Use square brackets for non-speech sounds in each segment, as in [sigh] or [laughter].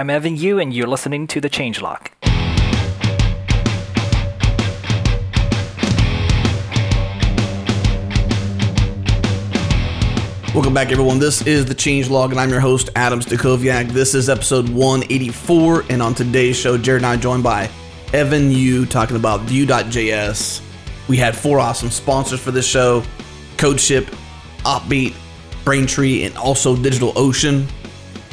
I'm Evan You, and you're listening to The Changelog. Welcome back, everyone. This is the Change Log, and I'm your host, Adam Stacoviak. This is episode 184, and on today's show, Jared and I are joined by Evan You talking about Vue.js. We had four awesome sponsors for this show CodeShip, Opbeat, Braintree, and also DigitalOcean.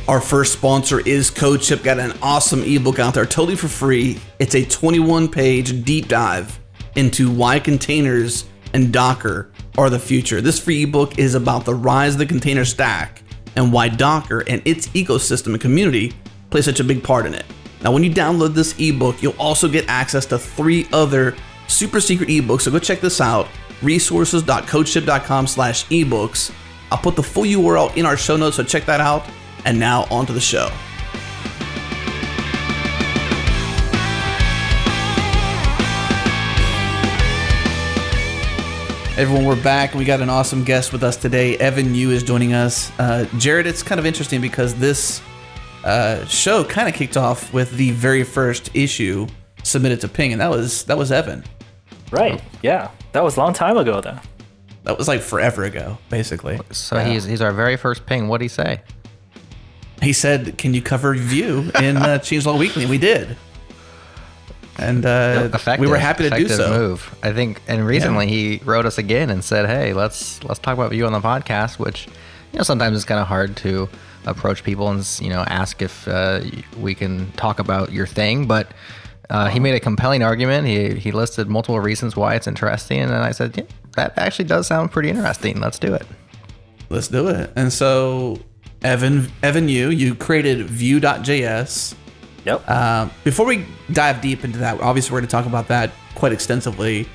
Our first sponsor is CodeShip. Got an awesome ebook out there totally for free. It's a 21 page deep dive into why containers and Docker are the future. This free ebook is about the rise of the container stack and why Docker and its ecosystem and community play such a big part in it. Now, when you download this ebook, you'll also get access to three other super secret ebooks. So go check this out: resources.codeship.com slash ebooks. I'll put the full URL in our show notes, so check that out. And now on to the show. Everyone, we're back. We got an awesome guest with us today. Evan You is joining us. Uh, Jared, it's kind of interesting because this uh, show kind of kicked off with the very first issue submitted to Ping, and that was that was Evan. Right. Yeah. That was a long time ago, though. That was like forever ago, basically. So he's he's our very first ping. What'd he say? He said, "Can you cover Vue in uh, [laughs] Changelog Weekly?" We did, and uh, we were happy to do so. Move. I think, and recently he wrote us again and said, "Hey, let's let's talk about Vue on the podcast." Which, you know, sometimes it's kind of hard to approach people and you know ask if uh, we can talk about your thing, but. Uh, he made a compelling argument. He, he listed multiple reasons why it's interesting, and then I said, yeah, "That actually does sound pretty interesting. Let's do it." Let's do it. And so, Evan, Evan, you you created Vue.js. Yep. Um, before we dive deep into that, obviously we're going to talk about that quite extensively.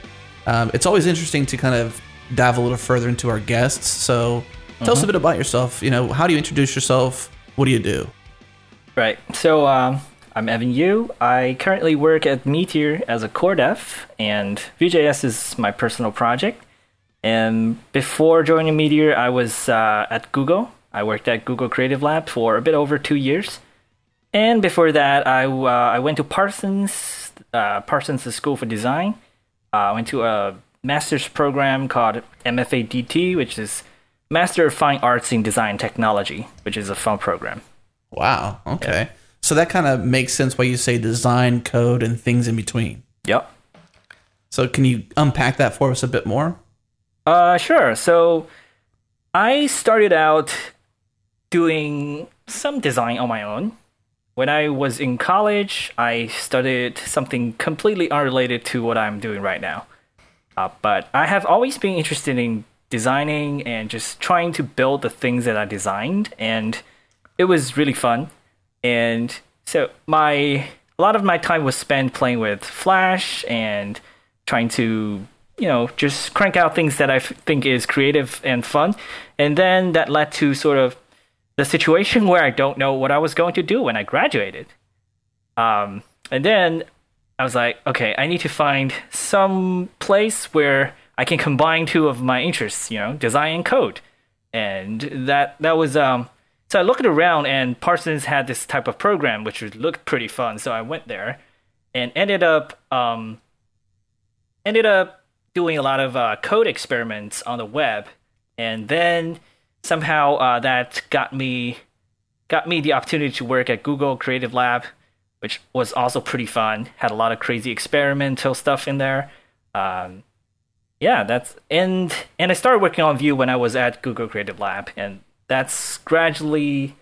Um, it's always interesting to kind of dive a little further into our guests. So, tell us a bit about yourself. You know, how do you introduce yourself? What do you do? Right. So um, I'm Evan You. I currently work at Meteor as a core dev, and Vue.js is my personal project. And before joining Meteor, I was uh, at Google. I worked at Google Creative Lab for a bit over two years. And before that, I, uh, I went to Parsons, uh, Parsons School for Design. Uh, I went to a master's program called MFA DT, which is Master of Fine Arts in Design Technology, which is a fun program. Wow. Okay. So that kind of makes sense why you say design, code, and things in between. Yep. So can you unpack that for us a bit more? Uh, sure. So I started out doing some design on my own. When I was in college, I studied something completely unrelated to what I'm doing right now. Uh, but I have always been interested in designing and just trying to build the things that I designed, and it was really fun. And so my a lot of my time was spent playing with Flash and trying to you know just crank out things that I think is creative and fun. And then that led to sort of the situation where I don't know what I was going to do when I graduated. Um, and then I was like, okay, I need to find some place where I can combine two of my interests, you know, design and code. And that that was um so I looked around and Parsons had this type of program which looked pretty fun. So I went there and ended up um ended up doing a lot of uh, code experiments on the web. And then somehow uh, that got me got me the opportunity to work at Google Creative Lab, which was also pretty fun. Had a lot of crazy experimental stuff in there. Um, yeah, that's and and I started working on Vue when I was at Google Creative Lab, and that's gradually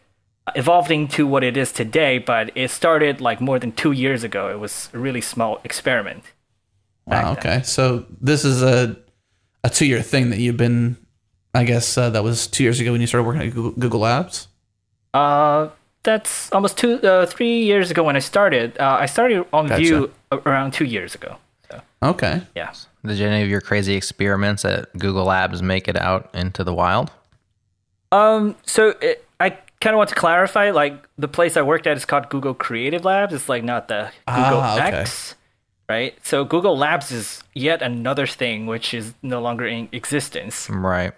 evolved into what it is today. But it started like more than two years ago. It was a really small experiment. Wow. then. Okay. So this is a a two year thing that you've been. I guess uh, that was two years ago when you started working at Google, Google Labs. Uh, that's almost two, uh, three years ago when I started. Uh, I started on Gotcha. Vue around two years ago. So Okay. yeah. Did any of your crazy experiments at Google Labs make it out into the wild? Um. So it, I kind of want to clarify. Like the place I worked at is called Google Creative Labs. It's like not the Google Ah, okay. X, right? So Google Labs is yet another thing which is no longer in existence. Right.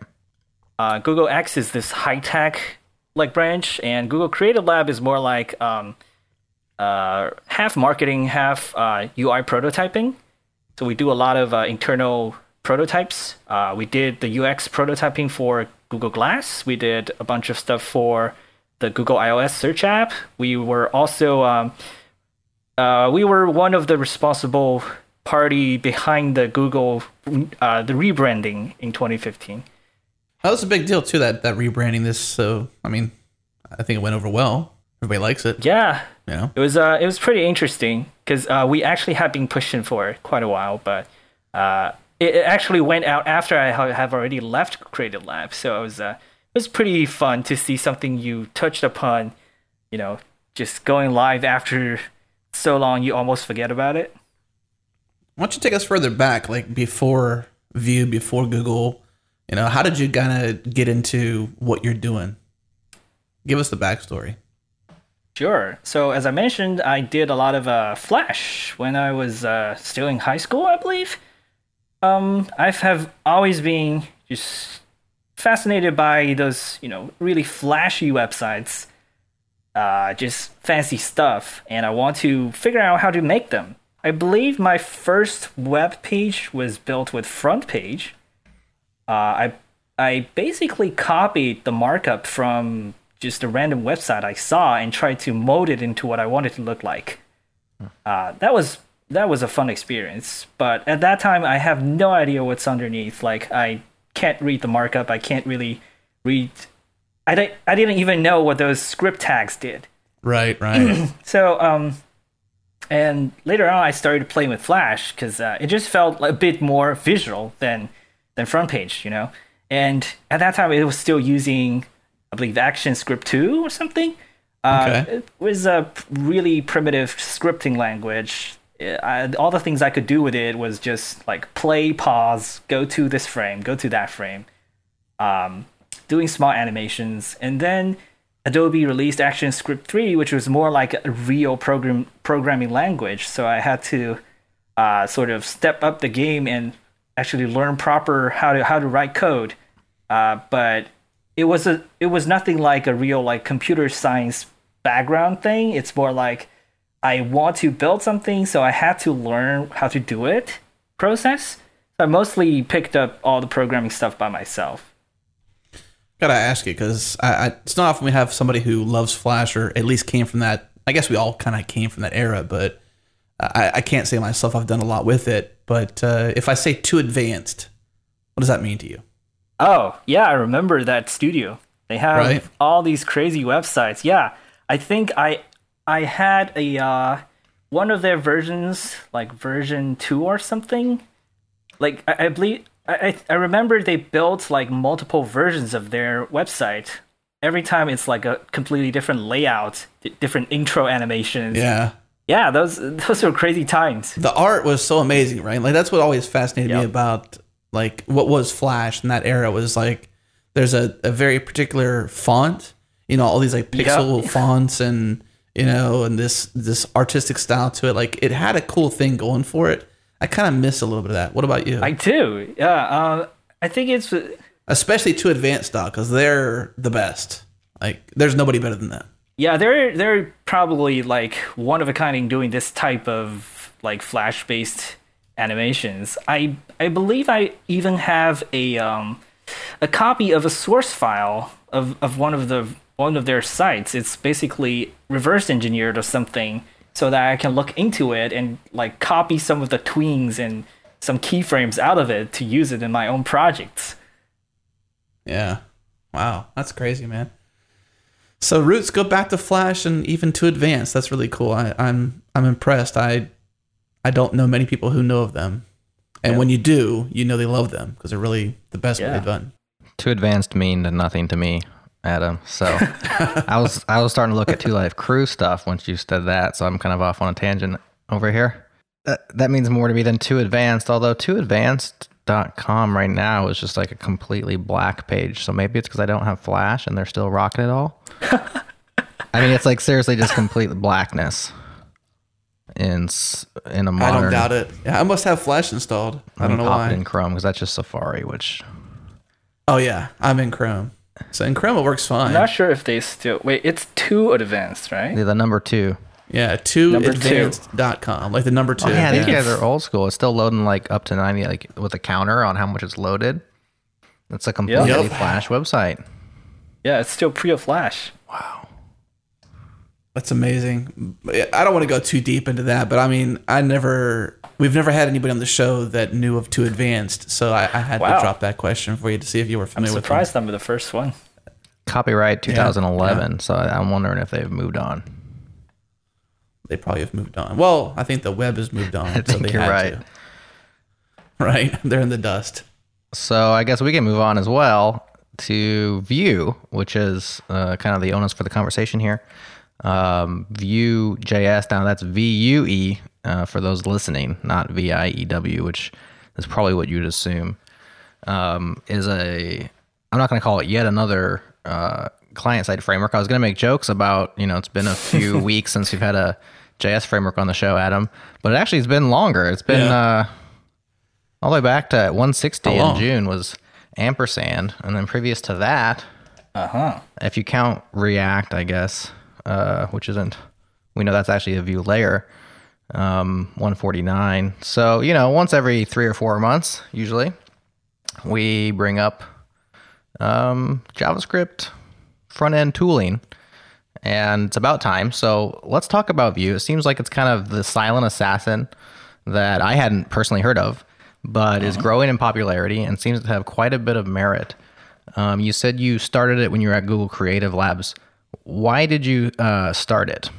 Uh, Google X is this high tech like branch, and Google Creative Lab is more like um, uh, half marketing, half uh, UI prototyping. So we do a lot of uh, internal prototypes. Uh, we did the UX prototyping for Google Glass. We did a bunch of stuff for the Google iOS search app. We were also um, uh, we were one of the responsible party behind the Google the rebranding in 2015. That was a big deal too. That that rebranding this. So I mean, I think it went over well. Everybody likes it. Yeah, You know. it was uh, it was pretty interesting because uh, we actually had been pushing for it quite a while, but uh, it, it actually went out after I ha- have already left Creative Lab. So it was uh, it was pretty fun to see something you touched upon, you know, just going live after so long you almost forget about it. Why don't you take us further back, like before Vue, before Google? You know, how did you kind of get into what you're doing? Give us the backstory. Sure. So as I mentioned, I did a lot of uh, Flash when I was uh, still in high school, I believe. Um, I have always been just fascinated by those, you know, really flashy websites, uh, just fancy stuff, and I want to figure out how to make them. I believe my first web page was built with FrontPage. Uh, I I basically copied the markup from just a random website I saw and tried to mold it into what I wanted to look like. Uh, that was that was a fun experience, but at that time I have no idea what's underneath. Like I can't read the markup. I can't really read. I didn't. I didn't even know what those script tags did. Right, [clears throat] right. So, um, and later on, I started playing with Flash because uh, it just felt a bit more visual than than FrontPage, you know. And at that time, it was still using, I believe, ActionScript two or something. Uh, Okay. It was a really primitive scripting language. I, all the things I could do with it was just like play, pause, go to this frame, go to that frame um, doing small animations, and then Adobe released ActionScript 3, which was more like a real program programming language. So I had to uh, sort of step up the game and actually learn proper how to how to write code. Uh, but it was a it was nothing like a real like computer science background thing. It's more like I want to build something, so I had to learn how to do it process. So I mostly picked up all the programming stuff by myself. Gotta ask you because it's not often we have somebody who loves Flash or at least came from that. I guess we all kind of came from that era, but I, I can't say myself I've done a lot with it. But uh, if I say 2Advanced, what does that mean to you? Oh, yeah, I remember that studio. They have Right. all these crazy websites. Yeah, I think I I had a uh, one of their versions, like version two or something. Like I, I believe I I- I remember they built like multiple versions of their website. Every time it's like a completely different layout, different intro animations. Yeah, yeah, those those were crazy times. the art was so amazing, right? Like that's what always fascinated me about like what was Flash in that era was like there's a, a very particular font, you know, all these like pixel [laughs] fonts and you know, and this this artistic style to it. Like it had a cool thing going for it. I kind of miss a little bit of that. What about you? I do. Yeah, uh, I think it's Especially 2Advanced style because they're the best. Like there's nobody better than them. Yeah, they're they're probably like one of a kind in doing this type of like flash based animations. I I believe I even have a um a copy of a source file of, of one of the one of their sites. It's basically reverse engineered or something so that I can look into it and like copy some of the tweens and some keyframes out of it to use it in my own projects. Yeah. Wow, that's crazy, man. So roots go back to Flash and even 2Advanced. That's really cool. I, I'm I'm impressed. I I don't know many people who know of them, and when you do, you know they love them because they're really the best Yeah. they've done. 2Advanced mean nothing to me, Adam. So [laughs] I was I was starting to look at 2 Live Crew stuff once you said that. So I'm kind of off on a tangent over here. That that means more to me than 2Advanced. Although TooAdvanced.com right now is just like a completely black page. So maybe it's because I don't have Flash and they're still rocking it all. [laughs] I mean, it's like seriously just complete blackness in in a modern. I don't doubt it. Yeah, I must have Flash installed. I don't know pop it why. in Chrome because that's just Safari, which Oh yeah, I'm in Chrome. So in Chrome it works fine. I'm not sure if they still wait. It's too advanced, right? the, the number two. Yeah, two Number two. advanced.com, like the number oh, two. Oh, yeah, these think guys are old school. It's still loading like up to 90, like with a counter on how much it's loaded. It's a completely Yep. flash website. Yeah, it's still pre Flash. Wow. That's amazing. I don't want to go too deep into that, but I mean, I never, we've never had anybody on the show that knew of 2Advanced, so I, I had Wow. to drop that question for you to see if you were familiar. I'm familiar with them. surprised I'm the first one. Copyright 2011. So I'm wondering if they've moved on. They probably have moved on. Well, I think the web has moved on. [laughs] I so think they you're right. to. [laughs] Right, they're in the dust. So I guess we can move on as well to Vue, which is uh, kind of the onus for the conversation here. Um, Vue JS. Now that's V U E uh, for those listening, not V I E W, which is probably what you'd assume. Um, is a I'm not going to call it yet another uh, client side framework. I was going to make jokes about you know it's been a few [laughs] weeks since we've had a JS framework on the show, Adam, but it actually has been longer. It's been Yeah. uh, all the way back to 160 in? June was ampersand, and then previous to that, Uh huh. if you count React, I guess, uh, which isn't, we know that's actually a view layer, um, 149. So you know, once every three or four months, usually, we bring up um, JavaScript front end tooling. And it's about time. So let's talk about Vue. It seems like it's kind of the silent assassin that I hadn't personally heard of, but is growing in popularity and seems to have quite a bit of merit. Um, you said you started it when you were at Google Creative Labs. Why did you uh, start it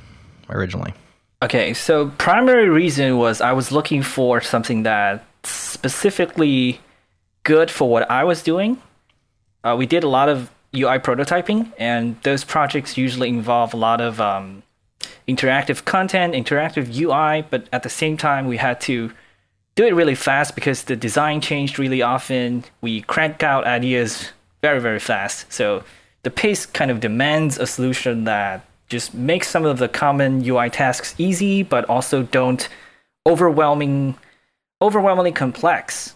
originally? Okay, so primary reason was I was looking for something that specifically good for what I was doing. Uh, we did a lot of UI prototyping, and those projects usually involve a lot of um, interactive content, interactive UI, but at the same time, we had to do it really fast because the design changed really often. We crank out ideas very, very fast. So the pace kind of demands a solution that just makes some of the common UI tasks easy, but also don't overwhelming, overwhelmingly complex.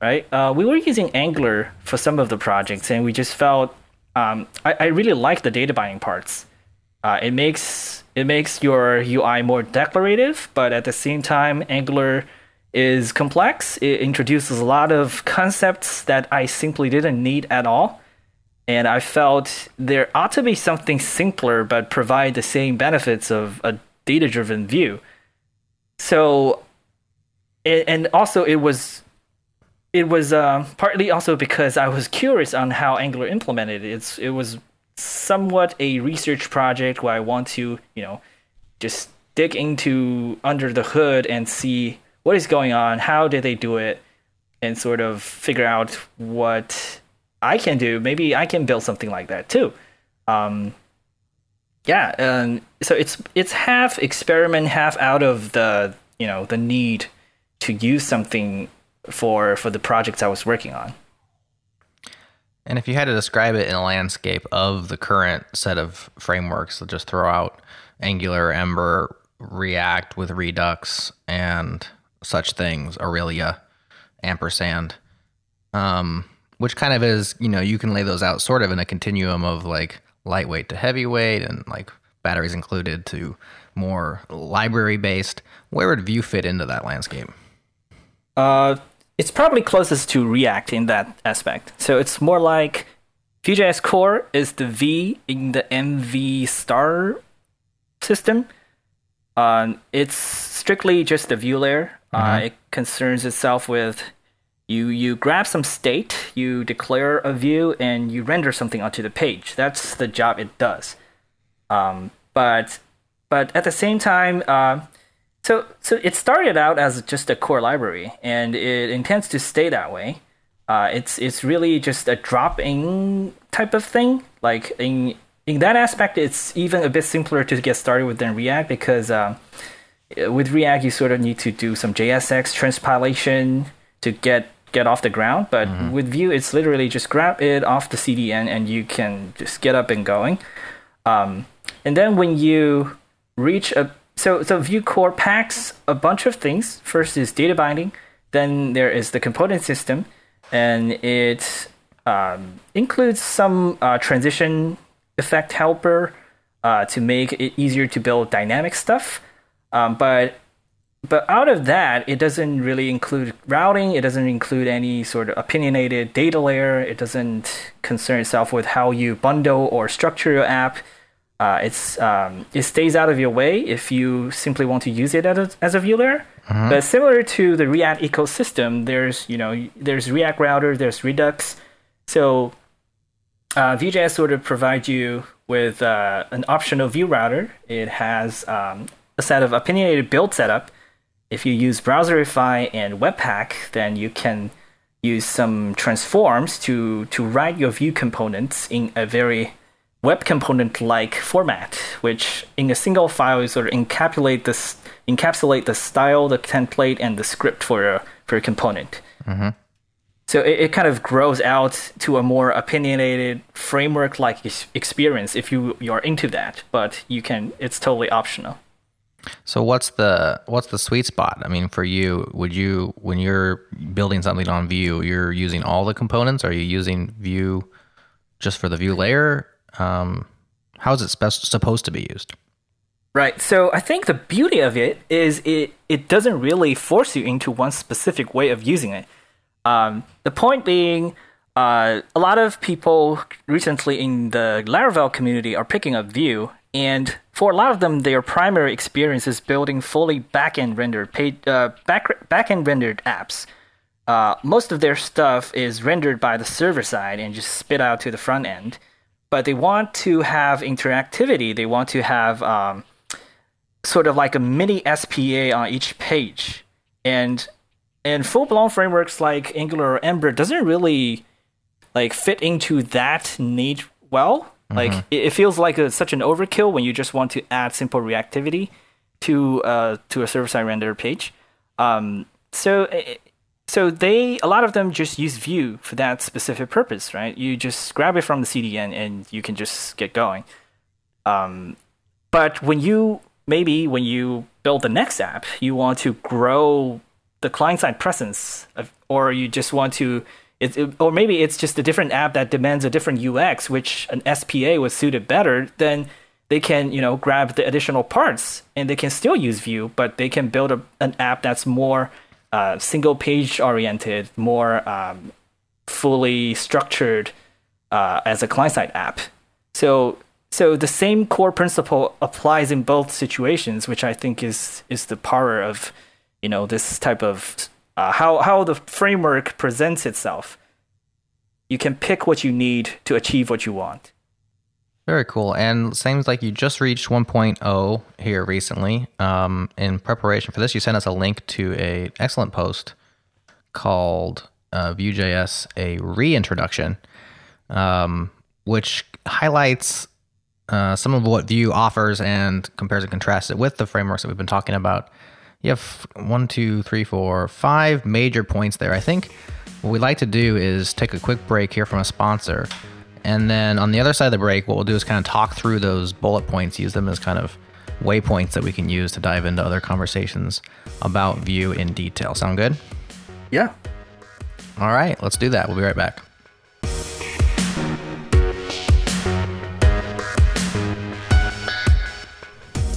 Right? Uh, we were using Angular for some of the projects, and we just felt um, I, I really like the data binding parts. Uh, it makes it makes your UI more declarative, but at the same time, Angular is complex. It introduces a lot of concepts that I simply didn't need at all, and I felt there ought to be something simpler but provide the same benefits of a data-driven view. So, and also it was it was uh, partly also because I was curious on how Angular implemented it. It's it was somewhat a research project where I want to you know just dig into under the hood and see what is going on, how did they do it, and sort of figure out what I can do. Maybe I can build something like that too. Um, yeah, and so it's it's half experiment, half out of the you know the need to use something for for the projects I was working on. And if you had to describe it in a landscape of the current set of frameworks, so just throw out Angular, Ember, React with Redux, and such things, Aurelia, ampersand, um, which kind of is, you know, you can lay those out sort of in a continuum of like lightweight to heavyweight and like batteries included to more library based. Where would Vue fit into that landscape? Uh, it's probably closest to React in that aspect. So it's more like Vue.js Core is the V in the MV star system. Um, it's strictly just the view layer. Uh, it concerns itself with you you grab some state, you declare a view, and you render something onto the page. That's the job it does. Um, but but at the same time, uh, so so it started out as just a core library, and it intends to stay that way. Uh, it's it's really just a drop-in type of thing. Like in in that aspect, it's even a bit simpler to get started with than React because um, with React you sort of need to do some JSX transpilation to get get off the ground. But with Vue, it's literally just grab it off the CDN and you can just get up and going. Um, and then when you reach a so so Vue core packs a bunch of things. First is data binding, then there is the component system, and it um, includes some uh, transition effect helper, uh, to make it easier to build dynamic stuff. Um, but but out of that, it doesn't really include routing. It doesn't include any sort of opinionated data layer. It doesn't concern itself with how you bundle or structure your app. Uh, it's um, it stays out of your way if you simply want to use it as a, as a view layer. But similar to the React ecosystem, there's you know there's React Router, there's Redux. So uh, Vue.js sort of provides you with uh, an optional vue-router. It has um, a set of opinionated build setup. If you use Browserify and Webpack, then you can use some transforms to to write your view components in a very web component like format, which in a single file sort of encapsulate this encapsulate the style, the template, and the script for your for your component. Mm-hmm. So it, it kind of grows out to a more opinionated framework like experience if you you are into that. But you can it's totally optional. So what's the what's the sweet spot? I mean, for you, would you when you're building something on Vue, you're using all the components? Are you using Vue just for the view layer? Um, how is it spe- supposed to be used? Right. So I think the beauty of it is it it doesn't really force you into one specific way of using it. Um, the point being, uh, a lot of people recently in the Laravel community are picking up Vue, and for a lot of them, their primary experience is building fully backend rendered uh, back backend rendered apps. Uh, most of their stuff is rendered by the server side and just spit out to the front end. But they want to have interactivity. They want to have um, sort of like a mini SPA on each page, and and full blown frameworks like Angular or Ember doesn't really like fit into that need well. Like it, it feels like a, such an overkill when you just want to add simple reactivity to uh, to a server side render page. Um, so it, so they a lot of them just use Vue for that specific purpose, right? You just grab it from the CDN and you can just get going. Um, but when you maybe when you build the next app, you want to grow the client side presence, of, or you just want to, it, it- or maybe it's just a different app that demands a different UX, which an SPA was suited better. Then they can you know grab the additional parts and they can still use Vue, but they can build a, an app that's more uh, single page oriented, more um, fully structured uh, as a client side app. So so the same core principle applies in both situations, which I think is is the power of you know this type of uh, how how the framework presents itself. You can pick what you need to achieve what you want. Very cool. And seems like you just reached 1.0 here recently. Um, in preparation for this, you sent us a link to a excellent post called uh, Vue.js a reintroduction, um, which highlights uh, some of what Vue offers and compares and contrasts it with the frameworks that we've been talking about. You have one, two, three, four, five major points there. I think what we'd like to do is take a quick break here from a sponsor. And then on the other side of the break, what we'll do is kind of talk through those bullet points, use them as kind of waypoints that we can use to dive into other conversations about Vue in detail. Sound good? Yeah. All right, let's do that. We'll be right back.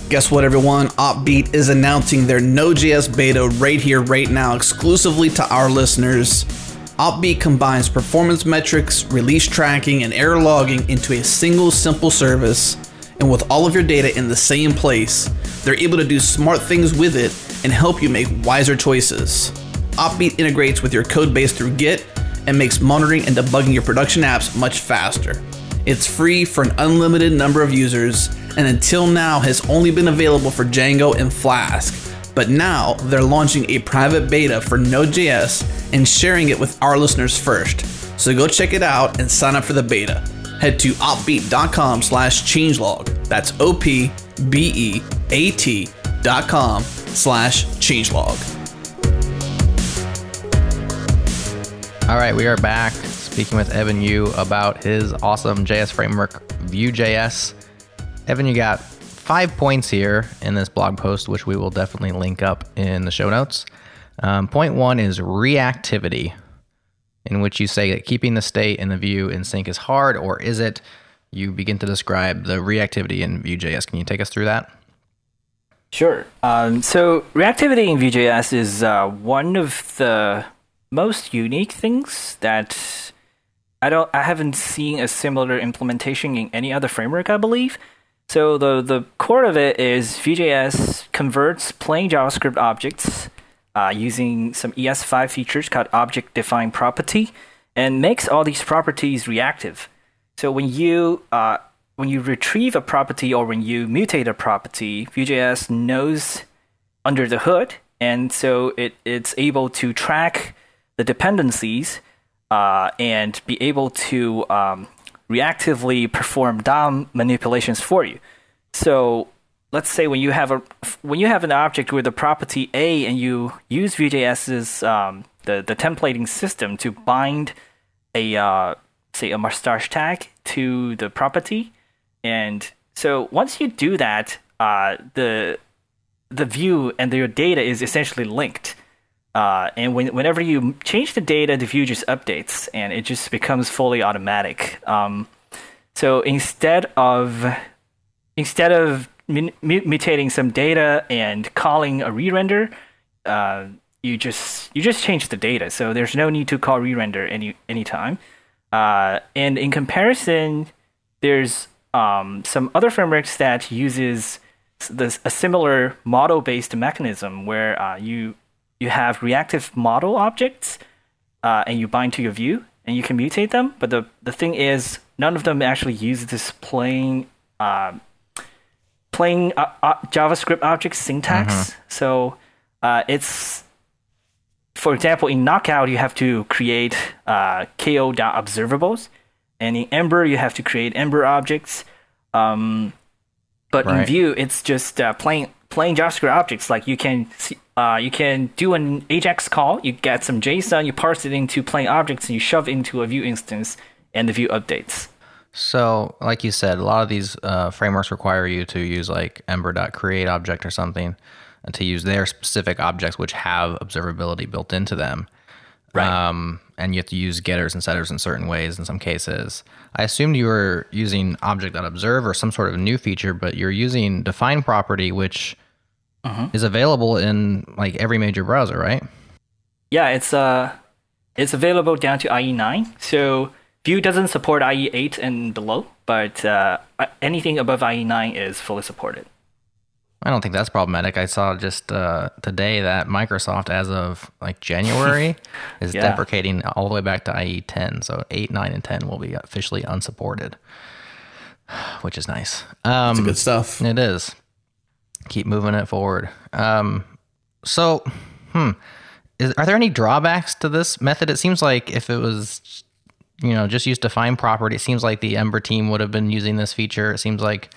Guess what, everyone? Opbeat is announcing their Node.js beta right here, right now, exclusively to our listeners. Opbeat combines performance metrics, release tracking, and error logging into a single simple service. And with all of your data in the same place, they're able to do smart things with it and help you make wiser choices. Opbeat integrates with your code base through Git and makes monitoring and debugging your production apps much faster. It's free for an unlimited number of users, and until now has only been available for Django and Flask. But now they're launching a private beta for Node.js and sharing it with our listeners first. So go check it out and sign up for the beta. Head to opbeat.com slash changelog. That's O-P-B-E-A-T dot com slash changelog. All right, we are back speaking with Evan You about his awesome JS framework, Vue.js. Evan, you got five points here in this blog post, which we will definitely link up in the show notes. Um, point one is reactivity, in which you say that keeping the state and the view in sync is hard, or is it? you begin to describe the reactivity in Vue.js. Can you take us through that? Sure. Um, so reactivity in Vue.js is uh, one of the most unique things that I don't I haven't seen a similar implementation in any other framework, I believe. So the the core of it is Vue.js converts plain JavaScript objects uh, using some ES5 features called object defined property and makes all these properties reactive. So when you uh, when you retrieve a property or when you mutate a property, Vue.js knows under the hood, and so it, it's able to track the dependencies uh, and be able to um, reactively perform DOM manipulations for you. So let's say when you have a when you have an object with a property A and you use Vue.js's um, the the templating system to bind a uh, say a mustache tag to the property, and so once you do that, uh, the the view and your data is essentially linked. Uh, and when, whenever you change the data, the view just updates and it just becomes fully automatic. Um, so instead of instead of mutating some data and calling a re-render, uh, you just you just change the data. So there's no need to call re-render any anytime. Uh, and in comparison, there's um, some other frameworks that uses this a similar model-based mechanism where uh, you you have reactive model objects uh, and you bind to your view and you can mutate them. But the, the thing is, none of them actually use this plain uh, plain uh, uh JavaScript object syntax. Mm-hmm. So uh, it's for example, in Knockout, you have to create uh, ko.observables, and in Ember, you have to create Ember objects. Um, but right. in Vue, it's just uh, plain plain JavaScript objects. Like you can see, uh, you can do an Ajax call, you get some JSON, you parse it into plain objects, and you shove into a view instance, and the view updates. So, like you said, a lot of these uh, frameworks require you to use like ember.create object or something and to use their specific objects which have observability built into them. Right. Um, and you have to use getters and setters in certain ways in some cases. I assumed you were using object.observe or some sort of new feature, but you're using define property, which uh-huh. is available in like every major browser, right? Yeah, it's uh, it's available down to IE9. So Vue doesn't support IE8 and below, but uh, anything above IE9 is fully supported. I don't think that's problematic. I saw just uh, today that Microsoft, as of like January, [laughs] is yeah. deprecating all the way back to IE10. So 8, 9, and 10 will be officially unsupported, [sighs] which is nice. Um, That's good stuff. It is keep moving it forward. Um, so, hmm, is, are there any drawbacks to this method? It seems like if it was, you know, just used define property, it seems like the Ember team would have been using this feature. It seems like,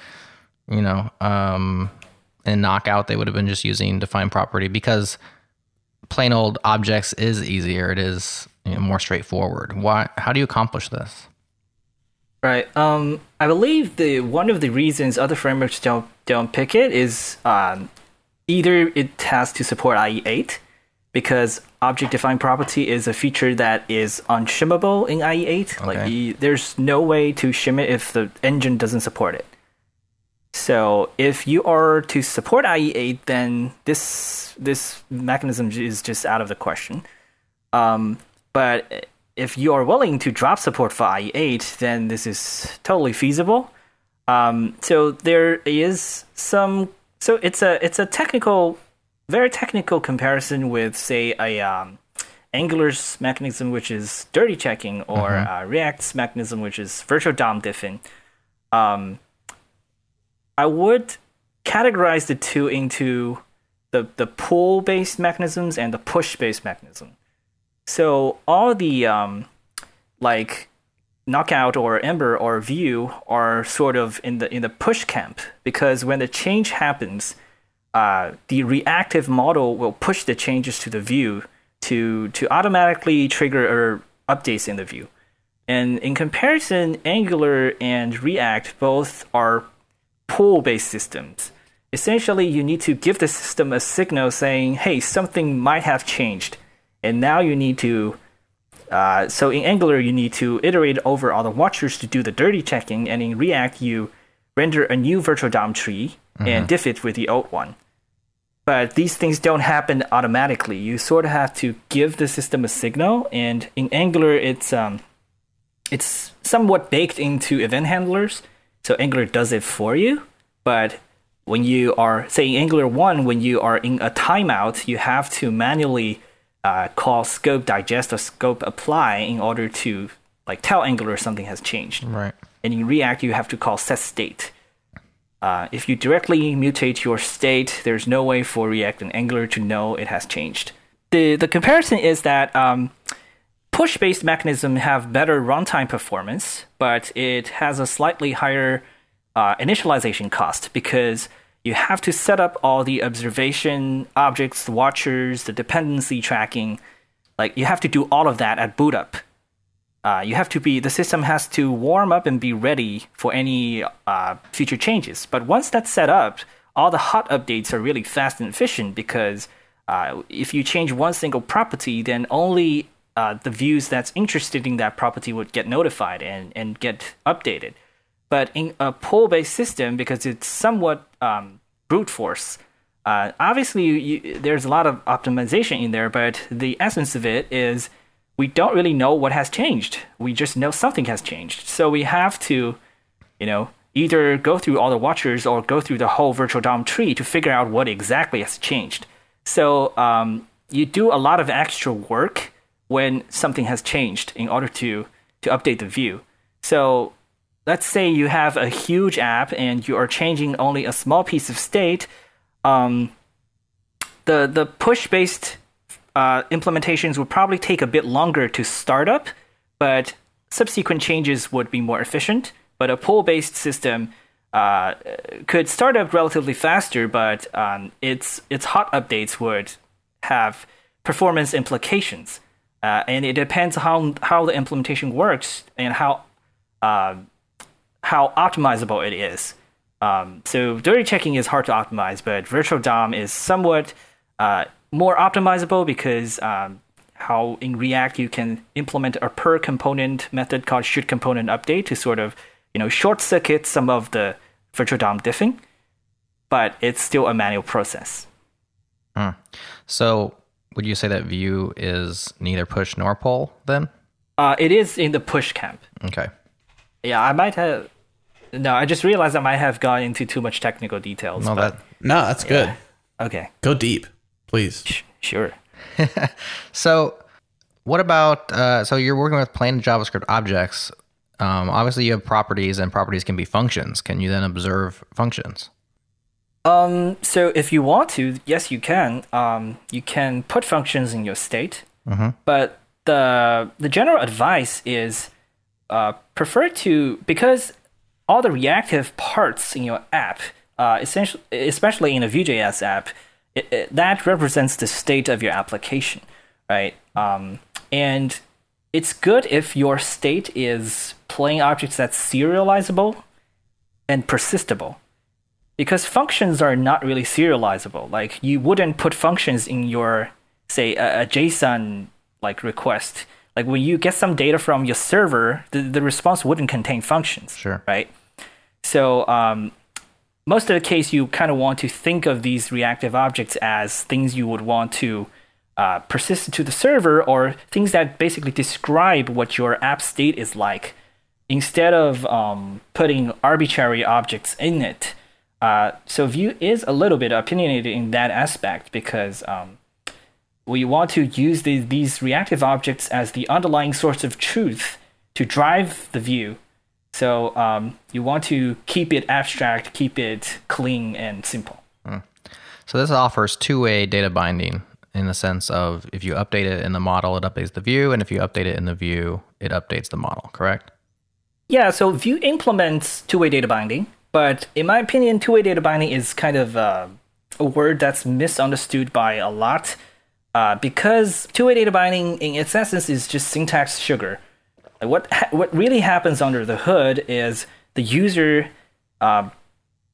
you know, um, in Knockout they would have been just using define property because plain old objects is easier. It is you know, more straightforward. Why? How do you accomplish this? Right. Um, I believe the one of the reasons other frameworks don't don't pick it is um, either it has to support IE8 because object defined property is a feature that is unshimmable in IE8. Okay. Like you, there's no way to shim it if the engine doesn't support it. So if you are to support IE8, then this this mechanism is just out of the question. Um, but if you are willing to drop support for IE8, then this is totally feasible. Um, so there is some. So it's a it's a technical, very technical comparison with say a um, Angular's mechanism, which is dirty checking, or mm-hmm. uh, React's mechanism, which is virtual DOM diffing. Um, I would categorize the two into the the pull based mechanisms and the push based mechanism. So all the um, like knockout or ember or vue are sort of in the in the push camp because when the change happens, uh, the reactive model will push the changes to the view to to automatically trigger or updates in the view. And in comparison, Angular and React both are pull-based systems. Essentially, you need to give the system a signal saying, "Hey, something might have changed." And now you need to Uh, so in Angular, you need to iterate over all the watchers to do the dirty checking, and in React, you render a new virtual DOM tree and diff it with the old one. But these things don't happen automatically. You sort of have to give the system a signal, and in Angular, it's um, it's somewhat baked into event handlers. So Angular does it for you, but when you are say in Angular one, when you are in a timeout, you have to manually uh, call scope digest or scope apply in order to like tell Angular something has changed. Right. And in React, you have to call set state. Uh, if you directly mutate your state, there's no way for React and Angular to know it has changed. The the comparison is that um, push-based mechanism have better runtime performance, but it has a slightly higher uh, initialization cost because you have to set up all the observation objects, the watchers, the dependency tracking. Like you have to do all of that at boot up. Uh, you have to be the system has to warm up and be ready for any uh, future changes. But once that's set up, all the hot updates are really fast and efficient because uh, if you change one single property, then only uh, the views that's interested in that property would get notified and, and get updated. But in a pull-based system, because it's somewhat um, brute force, uh, obviously you, you, there's a lot of optimization in there. But the essence of it is we don't really know what has changed. We just know something has changed. So we have to, you know, either go through all the watchers or go through the whole virtual DOM tree to figure out what exactly has changed. So um, you do a lot of extra work when something has changed in order to to update the view. So let's say you have a huge app and you are changing only a small piece of state. Um, the the push based uh, implementations would probably take a bit longer to start up, but subsequent changes would be more efficient. But a pull based system uh, could start up relatively faster, but um, its its hot updates would have performance implications, uh, and it depends how how the implementation works and how uh, how optimizable it is. Um, so dirty checking is hard to optimize, but virtual DOM is somewhat uh, more optimizable because um, how in React you can implement a per component method called should component update to sort of you know short circuit some of the virtual DOM diffing, but it's still a manual process. Hmm. So would you say that Vue is neither push nor pull then? Uh, it is in the push camp. Okay. Yeah, I might have. No, I just realized I might have gone into too much technical details. No, but, that No, that's good. okay, Go deep, please. sh- sure. [laughs] So, what about? Uh, so you're working with plain JavaScript objects. Um, obviously, you have properties, and properties can be functions. Can you then observe functions? Um, so if you want to, yes, you can. Um, you can put functions in your state, but the the general advice is uh, prefer to because all the reactive parts in your app, uh, essentially, especially in a Vue.js app, it, it, that represents the state of your application, right? Um, and it's good if your state is plain objects that's serializable and persistible because functions are not really serializable. Like you wouldn't put functions in your say a, a JSON like request. Like when you get some data from your server, the, the response wouldn't contain functions. Sure. Right. So um, most of the case, you kind of want to think of these reactive objects as things you would want to uh, persist to the server or things that basically describe what your app state is like instead of um, putting arbitrary objects in it. Uh, so Vue is a little bit opinionated in that aspect because um, we want to use the, these reactive objects as the underlying source of truth to drive the view. So um, you want to keep it abstract, keep it clean and simple. So this offers two-way data binding in the sense of if you update it in the model, it updates the view, and if you update it in the view, it updates the model. Correct? Yeah, so Vue implements two-way data binding, but in my opinion, two-way data binding is kind of uh, a word that's misunderstood by a lot uh, because two-way data binding, in its essence, is just syntax sugar. Like, What ha- what really happens under the hood is the user uh,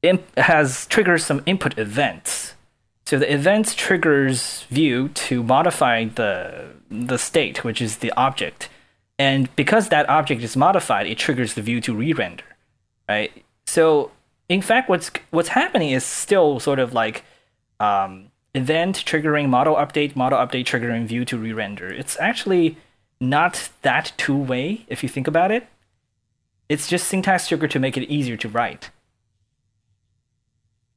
imp- has triggers some input events. So the event triggers view to modify the the state, which is the object. And because that object is modified, it triggers the view to re-render, right? So in fact, what's what's happening is still sort of like um, event triggering model update, model update triggering Vue to re-render. It's actually not that two-way if you think about it. It's just syntax trigger to make it easier to write.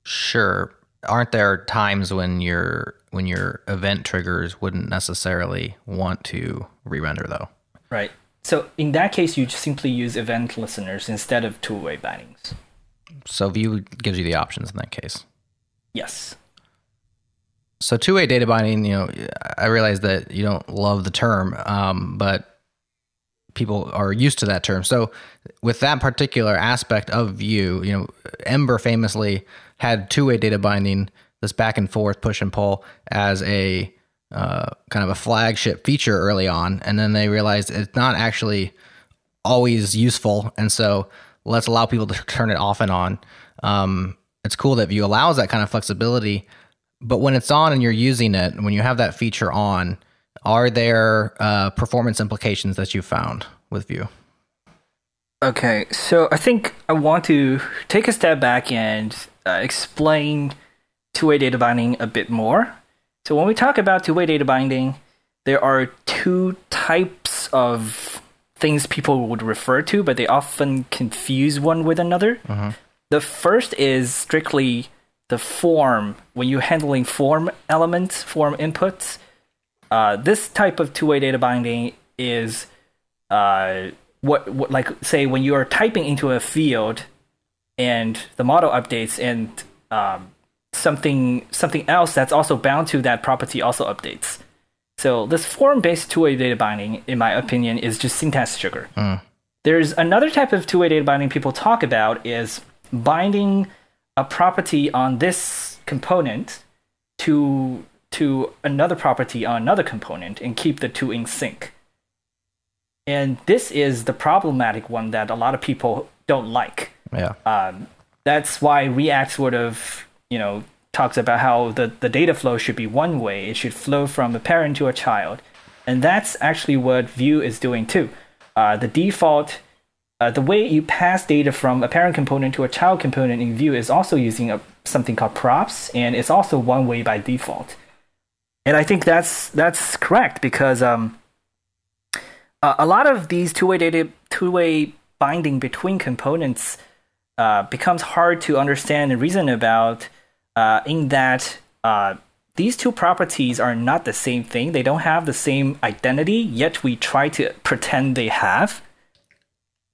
Sure. Aren't there times when your when your event triggers wouldn't necessarily want to re-render though? Right. So in that case, you just simply use event listeners instead of two-way bindings. So view gives you the options in that case. Yes. So two-way data binding, you know, I realize that you don't love the term, um, but people are used to that term. So with that particular aspect of Vue, you know, Ember famously had two-way data binding, this back and forth push and pull as a uh, kind of a flagship feature early on, and then they realized it's not actually always useful, and so let's allow people to turn it off and on. Um, it's cool that Vue allows that kind of flexibility, but when it's on and you're using it, when you have that feature on, are there uh, performance implications that you found with Vue? Okay, so I think I want to take a step back and uh, explain two-way data binding a bit more. So when we talk about two-way data binding, there are two types of things people would refer to, but they often confuse one with another. The first is strictly the form. When you're handling form elements, form inputs, uh, this type of two-way data binding is uh, what, what, like, say, when you are typing into a field and the model updates and um, something something else that's also bound to that property also updates. So this form-based two-way data binding, in my opinion, is just syntax trigger. There's another type of two-way data binding people talk about is binding a property on this component to to another property on another component and keep the two in sync. And this is the problematic one that a lot of people don't like Yeah. um, that's why React sort of you know talks about how the, the data flow should be one way. It should flow from a parent to a child, and that's actually what Vue is doing too. Uh, the default, uh, the way you pass data from a parent component to a child component in Vue is also using a, something called props, and it's also one way by default. And I think that's that's correct because um, a, a lot of these two-way data two-way binding between components uh, becomes hard to understand and reason about uh, in that uh, these two properties are not the same thing. They don't have the same identity, yet we try to pretend they have.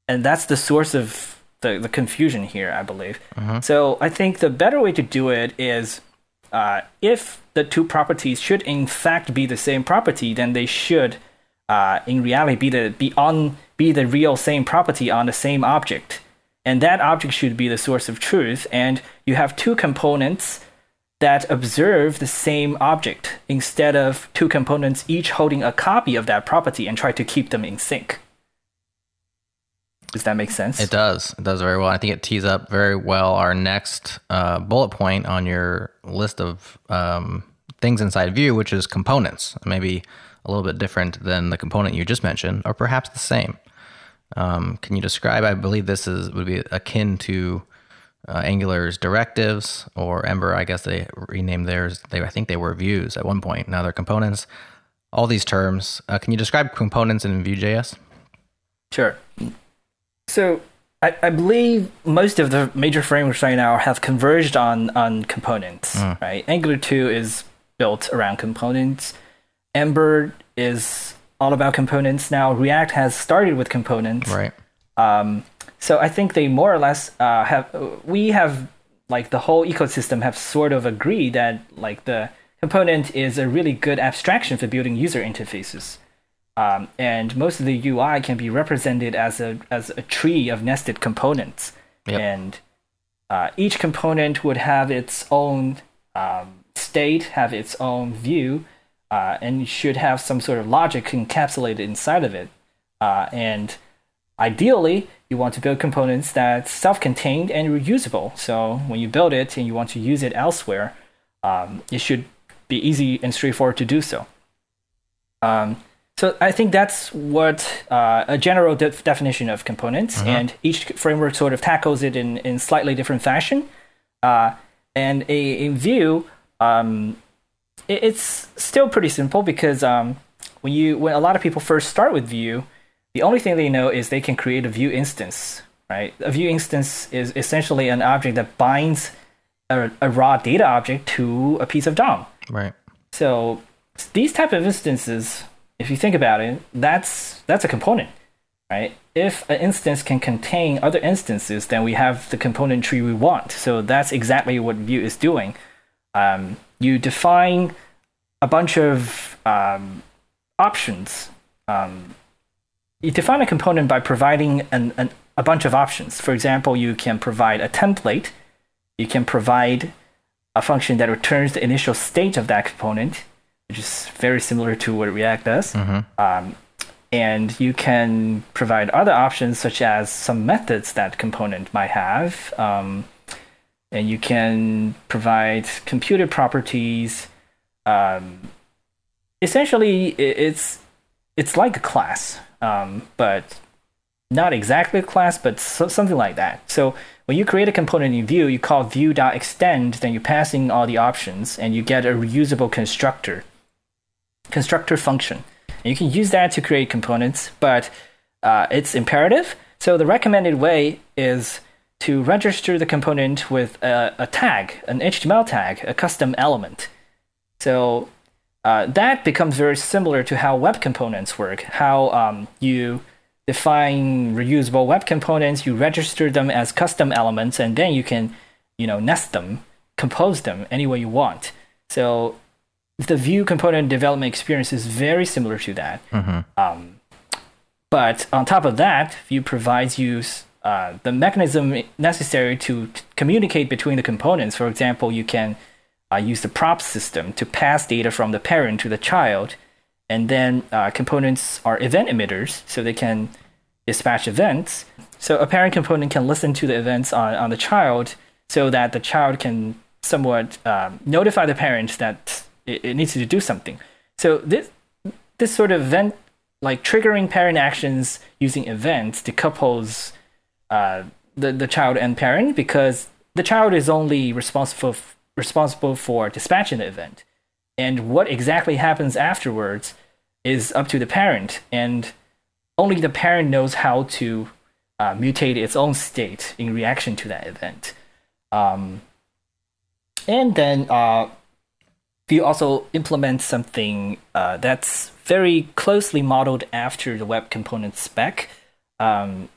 And that's the source of the, the confusion here, I believe. So I think the better way to do it is uh, if the two properties should in fact be the same property, then they should uh, in reality be the be on be the real same property on the same object. And that object should be the source of truth and you have two components that observe the same object instead of two components each holding a copy of that property and try to keep them in sync does that make sense It does. It does very well. I think it tees up very well our next uh, bullet point on your list of um, things inside Vue, which is components. Maybe a little bit different than the component you just mentioned, or perhaps the same. Um, can you describe? I believe this is would be akin to uh, Angular's directives, or Ember. I guess they renamed theirs. They I think they were views at one point. Now they're components. All these terms. Uh, can you describe components in Vue.js? Sure. So I, I believe most of the major frameworks right now have converged on on components, right? Angular 2 is built around components. Ember is all about components now. React has started with components. Right. Um, so I think they more or less uh, have we have like the whole ecosystem have sort of agreed that like the component is a really good abstraction for building user interfaces. Um, and most of the UI can be represented as a as a tree of nested components, Yep. and uh, each component would have its own um, state, have its own view, uh, and should have some sort of logic encapsulated inside of it. Uh, and ideally, you want to build components that's self-contained and reusable. So when you build it and you want to use it elsewhere, um, it should be easy and straightforward to do so. Um, so I think that's what uh, a general de- definition of components, and each framework sort of tackles it in, in slightly different fashion. Uh, and a, a Vue, um, it, it's still pretty simple because um, when you when a lot of people first start with Vue, the only thing they know is they can create a Vue instance, right? A Vue instance is essentially an object that binds a, a raw data object to a piece of DOM. Right. So these type of instances, if you think about it, that's that's a component, right? If an instance can contain other instances, then we have the component tree we want. So that's exactly what Vue is doing. Um, you define a bunch of um, options. Um, you define a component by providing an, an, a bunch of options. For example, you can provide a template. You can provide a function that returns the initial state of that component, which is very similar to what React does. Um, and you can provide other options such as some methods that component might have. Um, and you can provide computed properties. Um, essentially, it's it's like a class, um, but not exactly a class, but so, something like that. So when you create a component in Vue, you call Vue.extend, then you pass in all the options, and you get a reusable constructor, constructor function. And you can use that to create components, but uh, it's imperative. So the recommended way is to register the component with a, a tag, an HTML tag, a custom element. So uh, that becomes very similar to how web components work. How um, you define reusable web components, you register them as custom elements, and then you can, you know, nest them, compose them any way you want. So the Vue component development experience is very similar to that. Um, but on top of that, Vue provides you uh, the mechanism necessary to t- communicate between the components. For example, you can uh, use the prop system to pass data from the parent to the child, and then uh, components are event emitters, so they can dispatch events. So a parent component can listen to the events on, on the child, so that the child can somewhat um, notify the parent that it, it needs to do something. So this this sort of event, like triggering parent actions using events, decouples uh, the the child and parent because the child is only responsible f- responsible for dispatching the event, and what exactly happens afterwards is up to the parent, and only the parent knows how to uh, mutate its own state in reaction to that event. Um, and then uh, Vue also implements something uh, that's very closely modeled after the web component spec. Um,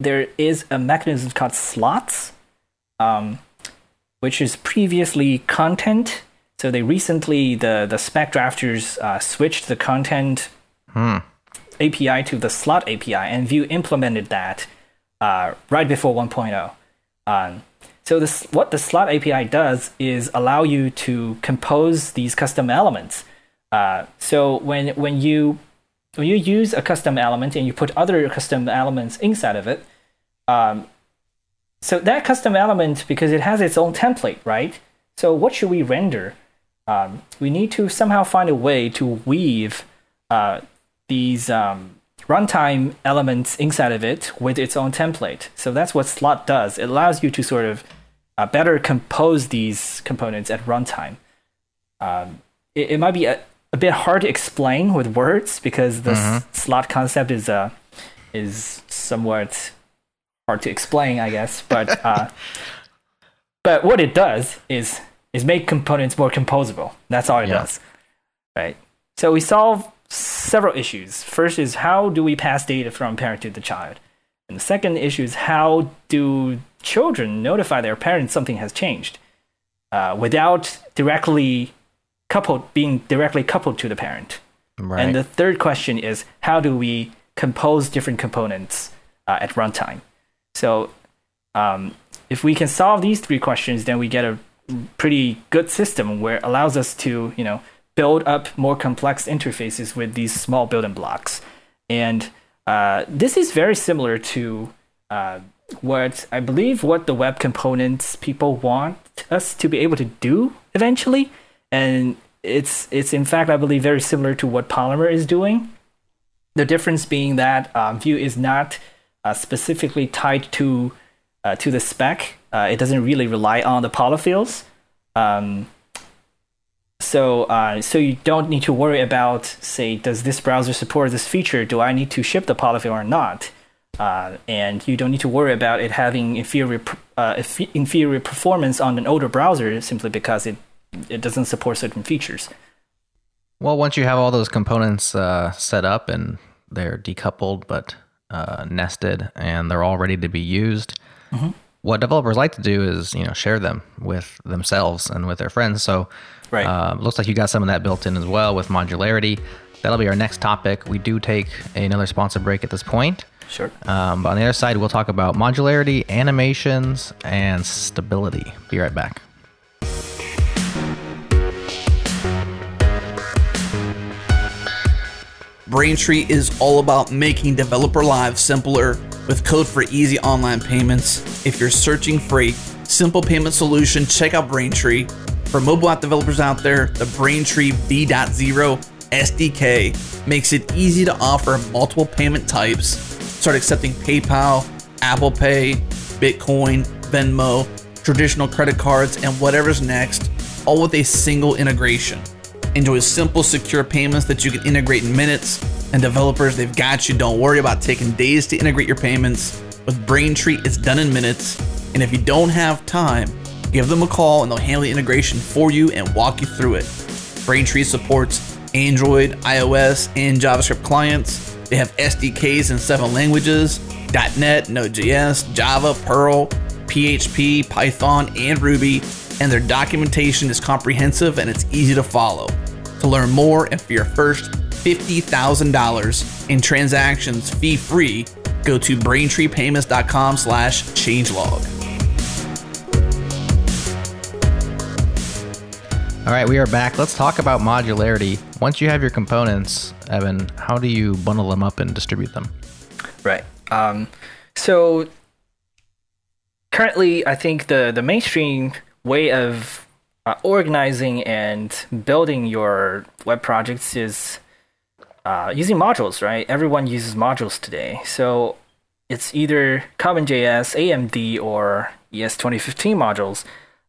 there is a mechanism called slots, um, which is previously content. So they recently the the spec drafters uh, switched the content API to the slot API, and Vue implemented that uh, right before 1.0. Um, so this, what the slot API does is allow you to compose these custom elements. Uh, so when when you when you use a custom element and you put other custom elements inside of it, um, so that custom element because it has its own template, right? So what should we render? Um, we need to somehow find a way to weave uh, these um, runtime elements inside of it with its own template. So that's what slot does. It allows you to sort of uh, better compose these components at runtime. Um, it, it might be a, a bit hard to explain with words because the s- slot concept is uh, is somewhat hard to explain, I guess. But [laughs] uh, but what it does is is make components more composable. That's all it Yeah. does, right? So we solve several issues. First is how do we pass data from parent to the child, and the second issue is how do children notify their parents something has changed uh, without directly coupled being directly coupled to the parent. Right. And the third question is how do we compose different components uh, at runtime? So, um, if we can solve these three questions, then we get a pretty good system where it allows us to, you know, build up more complex interfaces with these small building blocks. And uh, this is very similar to uh, what I believe what the web components people want us to be able to do eventually, and it's it's in fact I believe very similar to what Polymer is doing. The difference being that um, Vue is not uh, specifically tied to uh, to the spec. Uh, it doesn't really rely on the polyfills. Um, so uh, so you don't need to worry about say does this browser support this feature? Do I need to ship the polyfill or not? Uh, and you don't need to worry about it having inferior uh, inferior performance on an older browser simply because it it doesn't support certain features. Well, once you have all those components uh, set up and they're decoupled but uh, nested and they're all ready to be used, mm-hmm. what developers like to do is you know share them with themselves and with their friends. So, right. Uh, looks like you got some of that built in as well with modularity. That'll be our next topic. We do take another sponsor break at this point. Sure. Um, but on the other side, we'll talk about modularity, animations, and stability. Be right back. Braintree is all about making developer lives simpler with code for easy online payments. If you're searching for a simple payment solution, check out Braintree. For mobile app developers out there, the Braintree v.zero SDK makes it easy to offer multiple payment types. Start accepting PayPal, Apple Pay, Bitcoin, Venmo, traditional credit cards, and whatever's next, all with a single integration. Enjoy simple, secure payments that you can integrate in minutes. And developers, they've got you. Don't worry about taking days to integrate your payments. With Braintree, it's done in minutes. And if you don't have time, give them a call and they'll handle the integration for you and walk you through it. Braintree supports Android, iOS, and JavaScript clients. They have SDKs in seven languages .NET, Node.js, Java, Perl, PHP, Python, and Ruby and their documentation is comprehensive and it's easy to follow. To learn more and for your first $50,000 in transactions fee free, go to braintreepayments.com slash changelog. All right, we are back. Let's talk about modularity. Once you have your components, Evan, how do you bundle them up and distribute them? Right. Um, so currently, I think the, the mainstream way of uh, organizing and building your web projects is uh, using modules, right? Everyone uses modules today. So it's either CommonJS, AMD, or ES 2015 modules.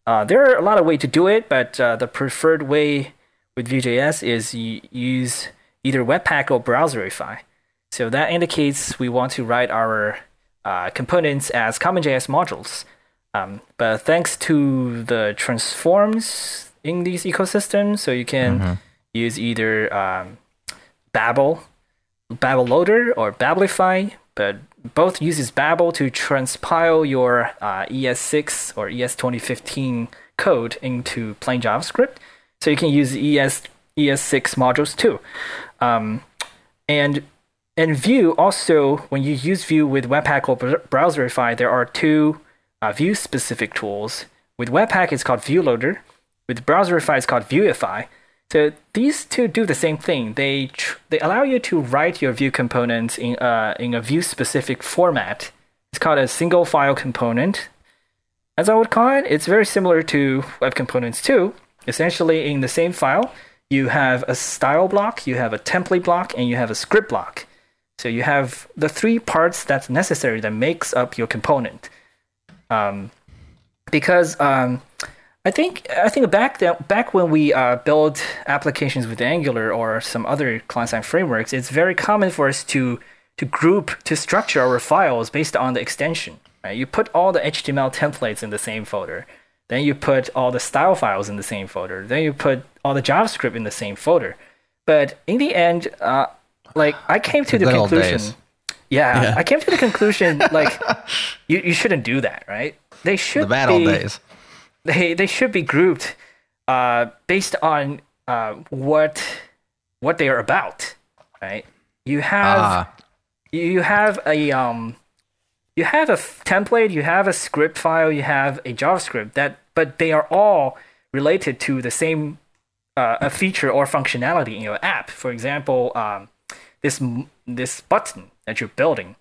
Uh, there are a lot of ways to do it, but uh, the preferred way with Vue.js is you use either Webpack or Browserify. So that indicates we want to write our uh, components as CommonJS modules. Um, but thanks to the transforms in these ecosystems, so you can mm-hmm. use either um, Babel, Babel Loader, or Babelify. But both uses Babel to transpile your uh, ES6 or ES 2015 code into plain JavaScript. So you can use ES ES6 modules too. Um, and and Vue also, when you use Vue with Webpack or Browserify, there are two uh, Vue specific tools. With Webpack, it's called Vue Loader. With Browserify, it's called Vueify. So these two do the same thing. They tr- they allow you to write your Vue components in uh, in a Vue specific format. It's called a single file component. As I would call it, it's very similar to web components too. Essentially, in the same file, you have a style block, you have a template block, and you have a script block. So you have the three parts that's necessary that makes up your component um, because um, I think I think back that back when we uh, build applications with Angular or some other client-side frameworks, it's very common for us to to group to structure our files based on the extension. Right? You put all the HTML templates in the same folder, then you put all the style files in the same folder, then you put all the JavaScript in the same folder. But in the end, uh, like I came to the conclusion yeah, yeah, I came to the conclusion like [laughs] you, you shouldn't do that, right? They should the bad be, old days. They they should be grouped uh, based on uh, what what they are about, right? You have ah. you have a um you have a template, you have a script file, you have a JavaScript that but they are all related to the same uh, a feature or functionality in your app. For example, um, this this button that you're building,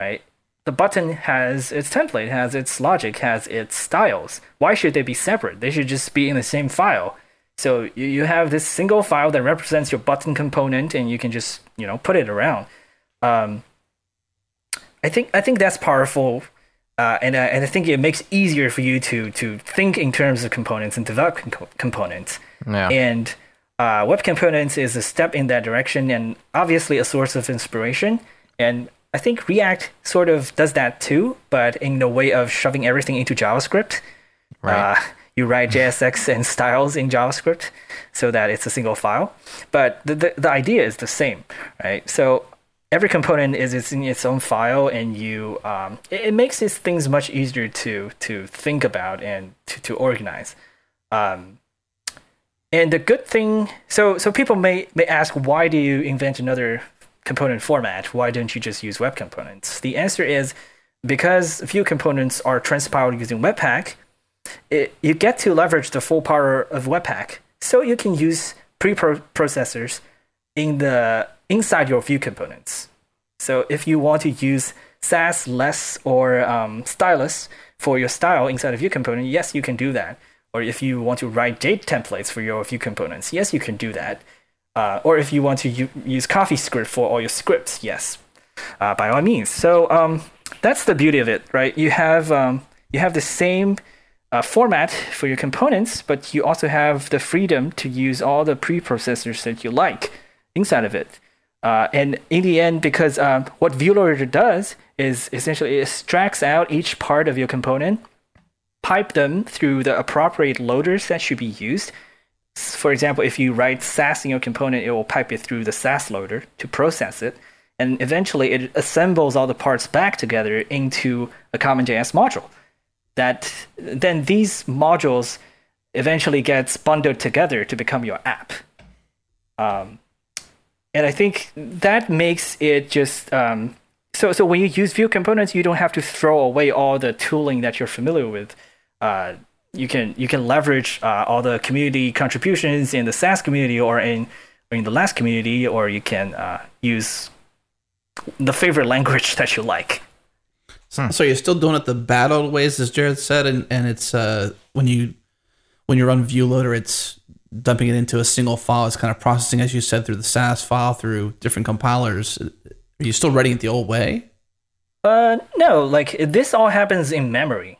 right? The button has its template, has its logic, has its styles. Why should they be separate? They should just be in the same file. So you, you have this single file that represents your button component, and you can just you know put it around. Um, I think I think that's powerful, uh, and uh, and I think it makes easier for you to to think in terms of components and develop com- components. Yeah. And uh, web components is a step in that direction, and obviously a source of inspiration. And I think React sort of does that too, but in the way of shoving everything into JavaScript. Right. Uh, you write [laughs] JSX and styles in JavaScript so that it's a single file. But the, the, the idea is the same, right? So every component is it's in its own file, and you um, it, it makes these things much easier to to think about and to, to organize. Um, and the good thing, so so people may may ask, why do you invent another component format? Why don't you just use web components? The answer is because Vue components are transpiled using Webpack. It, you get to leverage the full power of Webpack, so you can use preprocessors in the inside your Vue components. So if you want to use Sass, less, or um, stylus for your style inside a Vue component, yes, you can do that. Or if you want to write Jade templates for your Vue components, yes, you can do that. Uh, or if you want to u- use CoffeeScript for all your scripts, yes, uh, by all means. So um, that's the beauty of it, right? You have um, you have the same uh, format for your components, but you also have the freedom to use all the preprocessors that you like inside of it. Uh, and in the end, because um, what Vue Loader does is essentially it extracts out each part of your component, pipe them through the appropriate loaders that should be used. For example, if you write Sass in your component, it will pipe it through the Sass loader to process it. And eventually, it assembles all the parts back together into a CommonJS module that then these modules eventually gets bundled together to become your app. Um, and I think that makes it just um, so. So when you use Vue components, you don't have to throw away all the tooling that you're familiar with. Uh, you can you can leverage uh, all the community contributions in the Sass community or in or in the Less community, or you can uh, use the favorite [laughs] language that you like. So you're still doing it the bad old ways, as Jared said, and, and it's uh, when you when you run Vue Loader, it's dumping it into a single file. It's kind of processing, as you said, through the Sass file, through different compilers. Are you still writing it the old way? Uh, no, like this all happens in memory.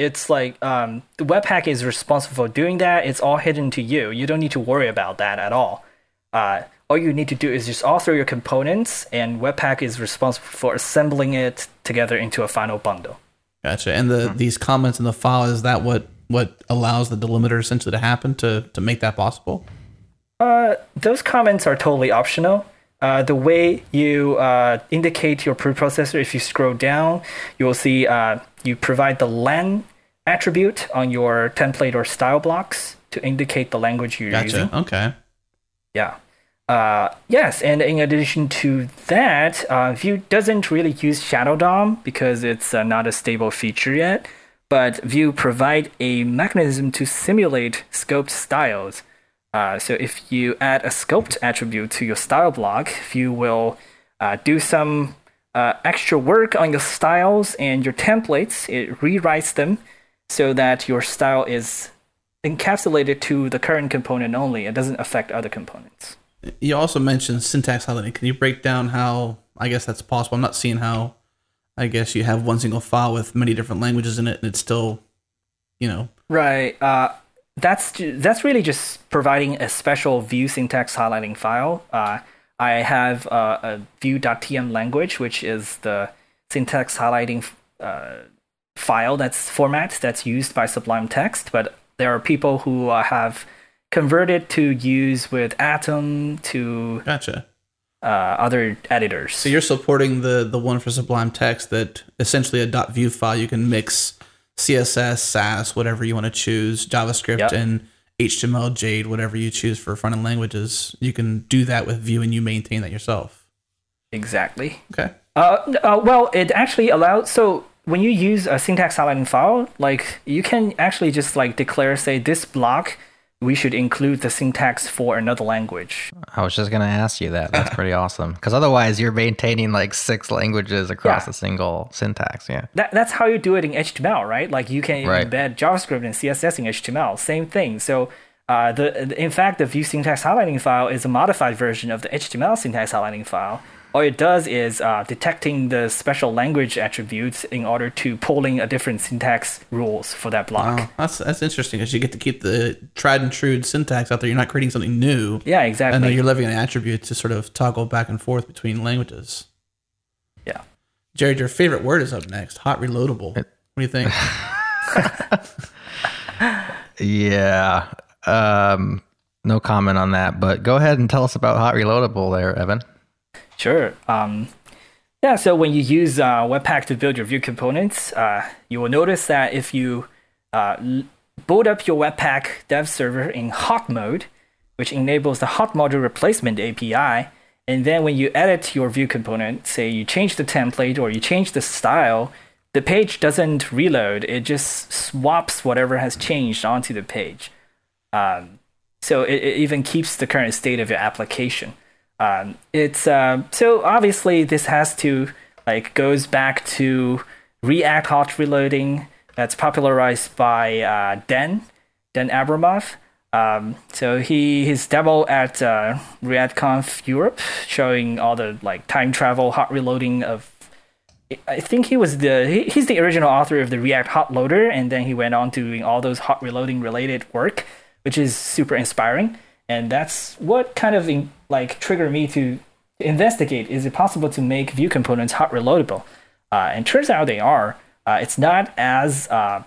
It's like um, the Webpack is responsible for doing that. It's all hidden to you. You don't need to worry about that at all. Uh, all you need to do is just author your components, and Webpack is responsible for assembling it together into a final bundle. Gotcha. And the these comments in the file is that what what allows the delimiter essentially to happen to to make that possible? Uh, those comments are totally optional. Uh, the way you uh, indicate your preprocessor, if you scroll down, you will see uh, you provide the lang attribute on your template or style blocks to indicate the language you're using. Okay. Yeah. Uh, yes, and in addition to that, uh, Vue doesn't really use Shadow DOM because it's uh, not a stable feature yet. But Vue provide a mechanism to simulate scoped styles. Uh, so if you add a scoped attribute to your style block, Vue will uh, do some uh, extra work on your styles and your templates. It rewrites them so that your style is encapsulated to the current component only. It doesn't affect other components. You also mentioned syntax highlighting. Can you break down how I guess that's possible? I'm not seeing how I guess you have one single file with many different languages in it and it's still, you know, Right. Uh, that's that's really just providing a special Vue syntax highlighting file. Uh, I have uh, a Vue.tm language, which is the syntax highlighting uh, file that's format that's used by Sublime Text. But there are people who uh, have converted to use with Atom to gotcha. uh, other editors. So you're supporting the the one for Sublime Text that essentially a .vue file you can mix CSS, Sass, whatever you want to choose, JavaScript Yep. and HTML, Jade, whatever you choose for front end languages. You can do that with Vue and you maintain that yourself. exactly. Okay. Uh, uh, well, it actually allows. So when you use a syntax highlighting file, like you can actually just like declare, say, this block we should include the syntax for another language. I was just gonna ask you that. That's pretty [laughs] awesome. Because otherwise, you're maintaining like six languages across Yeah. a single syntax. Yeah. That, that's how you do it in HTML, right? Like you can Right. embed JavaScript and CSS in HTML. Same thing. So uh, the in fact, the Vue syntax highlighting file is a modified version of the HTML syntax highlighting file. All it does is uh, detecting the special language attributes in order to pulling a different syntax rules for that block. Wow, that's that's interesting because you get to keep the tried and true syntax out there. You're not creating something new. Yeah, exactly. And then you're leaving an attribute to sort of toggle back and forth between languages. yeah. Jared, your favorite word is up next. Hot reloadable. What do you think? [laughs] Yeah. Um, no comment on that. But go ahead and tell us about Hot Reloadable there, Evan. Sure. Um, yeah, so when you use uh, Webpack to build your Vue components, uh, you will notice that if you uh, boot up your Webpack dev server in hot mode, which enables the hot module replacement API, and then when you edit your Vue component, say you change the template or you change the style, the page doesn't reload. It just swaps whatever has changed onto the page. Um, so it, it even keeps the current state of your application. Um, it's um, so obviously this has to like goes back to React hot reloading that's popularized by uh, Dan Dan Abramov. Um, so he his demo at uh, ReactConf Europe showing all the like time travel hot reloading of I think he was the he, he's the original author of the React Hot Loader, and then he went on doing all those hot reloading related work, which is super inspiring. And that's what kind of in, like triggered me to investigate: is it possible to make Vue components hot reloadable? Uh, and turns out they are. Uh, it's not as uh,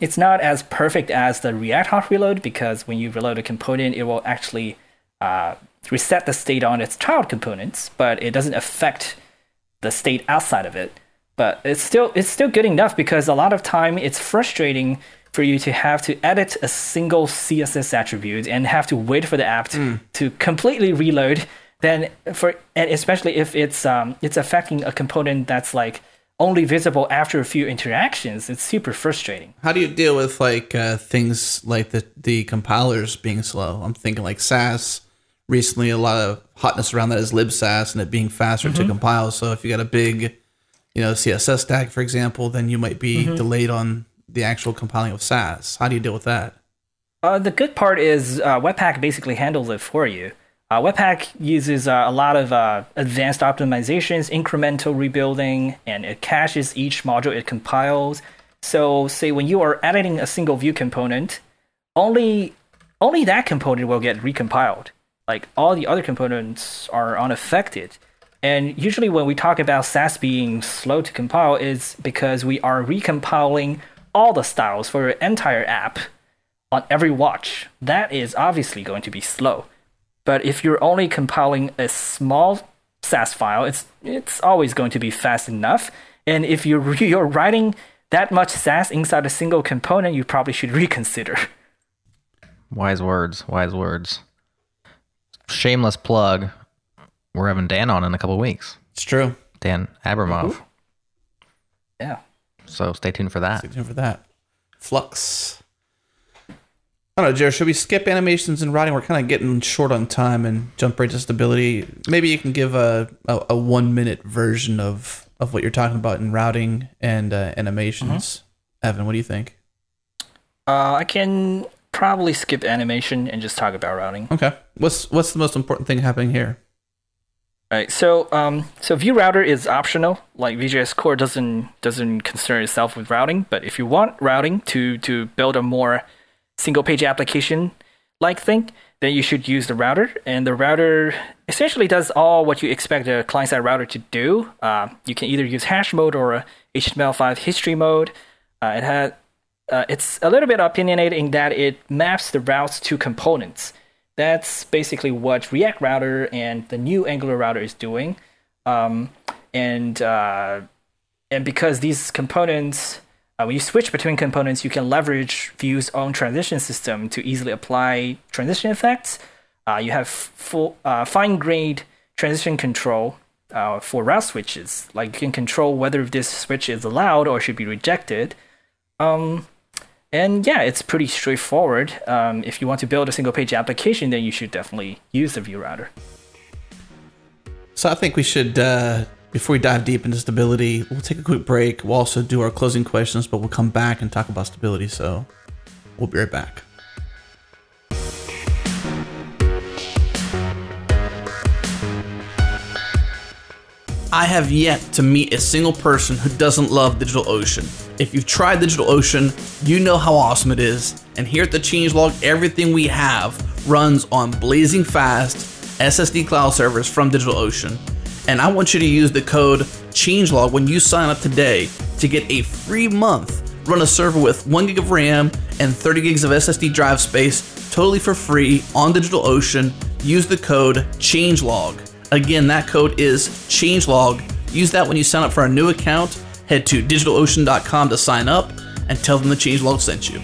it's not as perfect as the React hot reload because when you reload a component, it will actually uh, reset the state on its child components, but it doesn't affect the state outside of it. But it's still it's still good enough because a lot of time it's frustrating for you to have to edit a single CSS attribute and have to wait for the app to, to completely reload. Then for and especially if it's um it's affecting a component that's like only visible after a few interactions, it's super frustrating. How do you deal with like uh, things like the the compilers being slow? I'm thinking like Sass. Recently, a lot of hotness around that is libsass and it being faster to compile. So if you got a big, you know, CSS stack, for example, then you might be delayed on the actual compiling of Sass. How do you deal with that? Uh, the good part is uh, Webpack basically handles it for you. Uh, Webpack uses uh, a lot of uh, advanced optimizations, incremental rebuilding, and it caches each module it compiles. So, say when you are editing a single Vue component, only only that component will get recompiled. Like all the other components are unaffected. And usually, when we talk about Sass being slow to compile, is because we are recompiling all the styles for your entire app on every watch. That is obviously going to be slow. But if you're only compiling a small Sass file, it's it's always going to be fast enough. And if you're [laughs] you're writing that much Sass inside a single component, you probably should reconsider. [laughs] Wise words. Wise words. Shameless plug. We're having Dan on in a couple weeks. It's true. Dan Abramov. Yeah. So stay tuned for that. Stay tuned for that. Flux. I don't know, Jared. Should we skip animations and routing? We're kind of getting short on time and jump right to stability. Maybe you can give a, a, a one minute version of, of what you're talking about in routing and uh, animations. Evan, what do you think? Uh, I can probably skip animation and just talk about routing. Okay. What's what's the most important thing happening here? Right. So, um, so Vue Router is optional. Like Vue.js Core doesn't doesn't concern itself with routing, but if you want routing to to build a more single page application like thing, then you should use the router. And the router essentially does all what you expect a client side router to do. Uh, you can either use hash mode or a HTML5 history mode. Uh, it has uh, it's a little bit opinionated in that it maps the routes to components. That's basically what React Router and the new Angular router is doing. Um, and uh, and because these components, uh, when you switch between components, you can leverage Vue's own transition system to easily apply transition effects. Uh, you have full uh, fine-grained transition control uh, for route switches. Like you can control whether this switch is allowed or should be rejected. Um, and yeah, it's pretty straightforward. Um, if you want to build a single page application, then you should definitely use the Vue router. So I think we should, uh, before we dive deep into stability, we'll take a quick break. We'll also do our closing questions, but we'll come back and talk about stability. So we'll be right back. I have yet to meet a single person who doesn't love DigitalOcean. If you've tried DigitalOcean, you know how awesome it is. And here at the Changelog, everything we have runs on blazing fast SSD cloud servers from DigitalOcean. And I want you to use the code Changelog when you sign up today to get a free month. Run a server with 1 gig of RAM and 30 gigs of SSD drive space totally for free on DigitalOcean. Use the code Changelog. Again, that code is changelog. Use that when you sign up for a new account. Head to digitalocean.com to sign up and tell them the changelog sent you.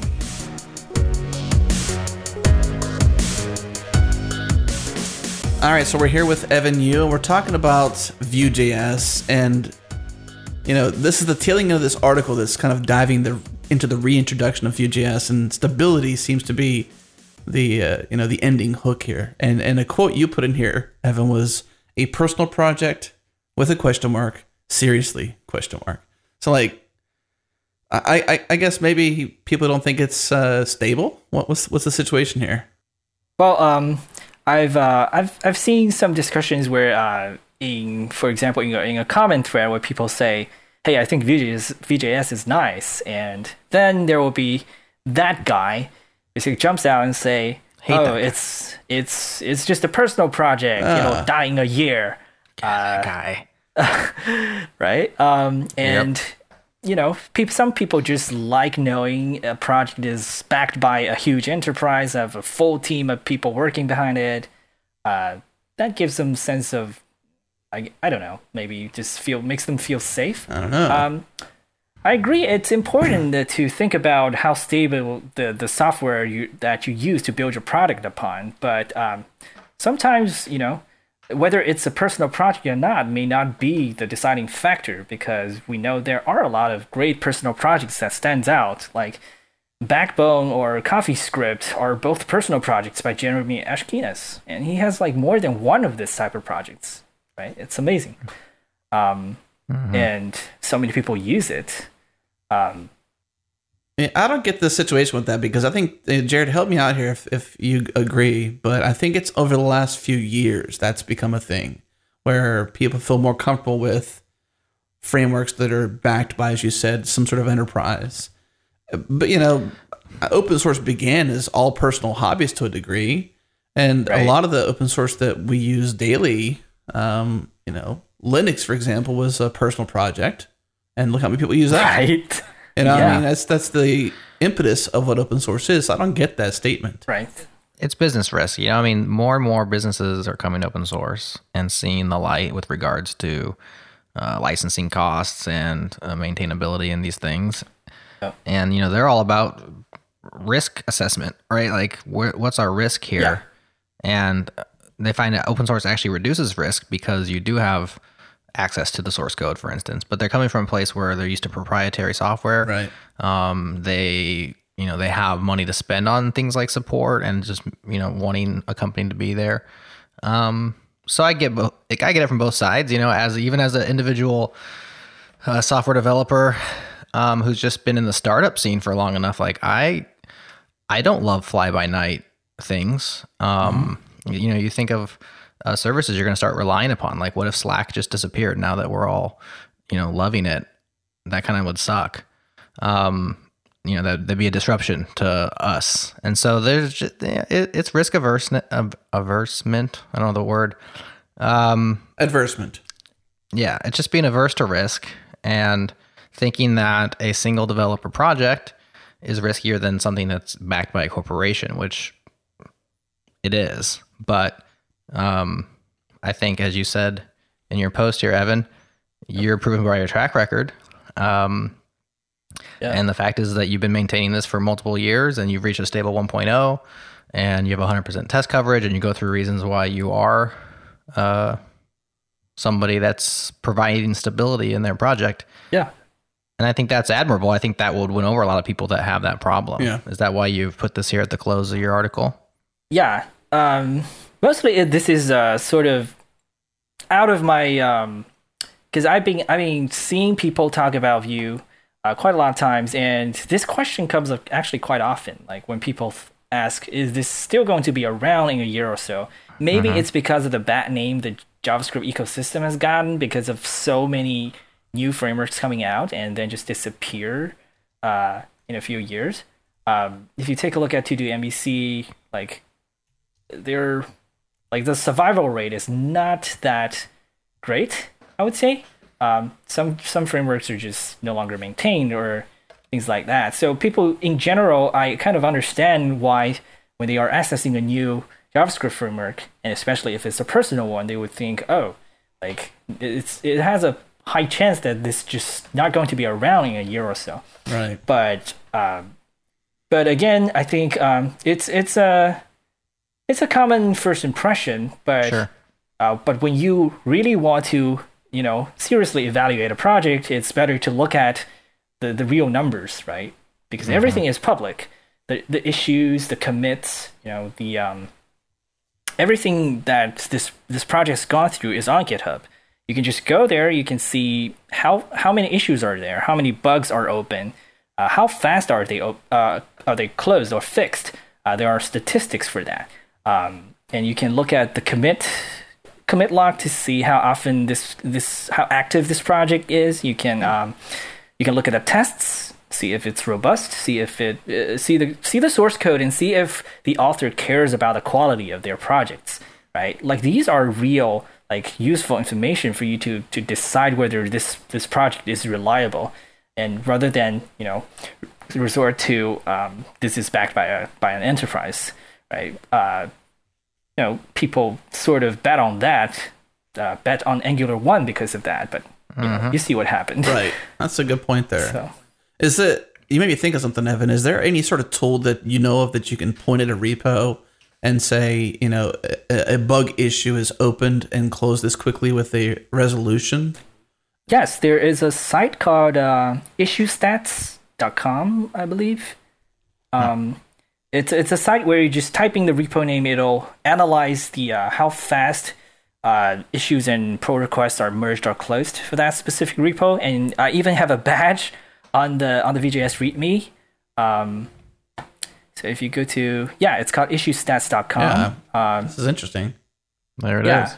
All right, so we're here with Evan You, and we're talking about Vue.js, and you know this is the tailing of this article that's kind of diving the into the reintroduction of Vue.js, and stability seems to be the uh, you know the ending hook here. And and a quote you put in here, Evan, was a personal project with a question mark. Seriously, question mark. So like, I I, I guess maybe people don't think it's uh, stable. What what's what's the situation here? Well, um, I've uh, I've I've seen some discussions where, uh, in for example, in a, in a comment thread where people say, "Hey, I think VJS Vue.js is nice," and then there will be that guy basically jumps out and say, Hate "Oh, that it's it's it's just a personal project, it'll die in a year." That guy. [laughs] right? Um, and you know, people, some people just like knowing a project is backed by a huge enterprise, have a full team of people working behind it. Uh, that gives them sense of, I, I don't know, maybe just feel makes them feel safe. I don't know. Um, I agree. It's important to think about how stable the, the software you, that you use to build your product upon. But um, sometimes, you know, whether it's a personal project or not may not be the deciding factor because we know there are a lot of great personal projects that stands out. Like Backbone or CoffeeScript are both personal projects by Jeremy Ashkenas, and he has like more than one of this type of projects. Right? It's amazing. Um, and so many people use it. Um, I don't get the situation with that because I think uh, Jared, help me out here if, if you agree, but I think it's over the last few years that's become a thing where people feel more comfortable with frameworks that are backed by, as you said, some sort of enterprise. But you know, open source began as all personal hobbies to a degree, and a lot of the open source that we use daily, um, you know, Linux, for example, was a personal project, and look how many people use that. right? You know, I mean, that's that's the impetus of what open source is. I don't get that statement. Right. it's business risk. You know, I mean, more and more businesses are coming open source and seeing the light with regards to uh, licensing costs and uh, maintainability and these things. Yep. And you know, they're all about risk assessment, right? Like, wh- what's our risk here? Yeah. And they find that open source actually reduces risk because you do have access to the source code, for instance. But they're coming from a place where they're used to proprietary software Right. um, they you know they have money to spend on things like support and just you know wanting a company to be there um, so i get both like, i get it from both sides you know as even as an individual uh, software developer um, who's just been in the startup scene for long enough like i i don't love fly by night things um, you know you think of uh, services you're going to start relying upon like what if slack just disappeared now that we're all you know loving it that kind of would suck um, you know, that there'd be a disruption to us. And so there's just, it, it's risk averse, av- aversement. I don't know the word. Um, Adversement. yeah, it's just being averse to risk and thinking that a single developer project is riskier than something that's backed by a corporation, which it is. But um, I think, as you said in your post here, Evan, you're proven by your track record. Um, Yeah. and the fact is that you've been maintaining this for multiple years and you've reached a stable 1.0 and you have 100% test coverage and you go through reasons why you are uh, somebody that's providing stability in their project. Yeah. and I think that's admirable. I think that would win over a lot of people that have that problem. Yeah. Is that why you've put this here at the close of your article? Yeah. Um, mostly this is uh, sort of out of my because I've been I've been seeing people talk about Vue uh, quite a lot of times, and this question comes up actually quite often. Like when people ask, "Is this still going to be around in a year or so?" Maybe it's because of the bad name the JavaScript ecosystem has gotten because of so many new frameworks coming out and then just disappear uh, in a few years. Um, if you take a look at TodoMVC, like they're like the survival rate is not that great. I would say um, some some frameworks are just no longer maintained or things like that. So people in general, I kind of understand why when they are accessing a new JavaScript framework, and especially if it's a personal one, they would think, oh, like it's it has a high chance that this just not going to be around in a year or so Right. but um, but again, I think um, it's it's a it's a common first impression, but Sure. uh, but when you really want to you know seriously evaluate a project, it's better to look at the the real numbers, right? Because everything is public. The the issues, the commits, you know, the um, everything that this this project's gone through is on GitHub. You can just go there. You can see how how many issues are there, how many bugs are open, uh, how fast are they op- uh, are they closed or fixed. Uh, there are statistics for that, um, and you can look at the commit commit log to see how often this this how active this project is. You can um, you can look at the tests, see if it's robust, see if it uh, see the see the source code, and see if the author cares about the quality of their projects. Right, like these are real like useful information for you to to decide whether this this project is reliable, and rather than you know resort to um, this is backed by a by an enterprise, right? Uh, you know, people sort of bet on that, uh, bet on Angular one because of that, but you, know, you see what happened, Right. That's a good point there. So. Is it? You made me think of something, Evan. Is there any sort of tool that you know of that you can point at a repo and say, you know, a, a bug issue is opened and closed this quickly with a resolution? Yes, there is a site called uh, issuestats.com, I believe. Um, it's it's a site where you just type in the repo name, it'll analyze the uh, how fast uh, issues and pull requests are merged or closed for that specific repo, and I even have a badge on the on the Vue.js README. Um, so if you go to yeah, it's called issuestats.com. Um, This is interesting. There it is. yeah,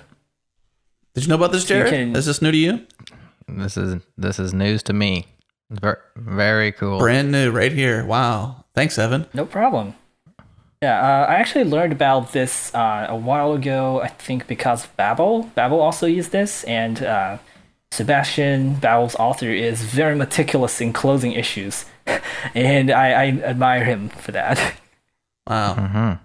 Did you know about this, you Jared? can- is this new to you? This is this is news to me. Very, very cool. Brand new, right here. Wow. Thanks, Evan. No problem. Yeah, uh, I actually learned about this uh, a while ago. I think because Babel. Babel also used this, and uh, Sebastian, Babel's author, is very meticulous in closing issues, [laughs] and I, I admire him for that. [laughs] Wow. Mhm.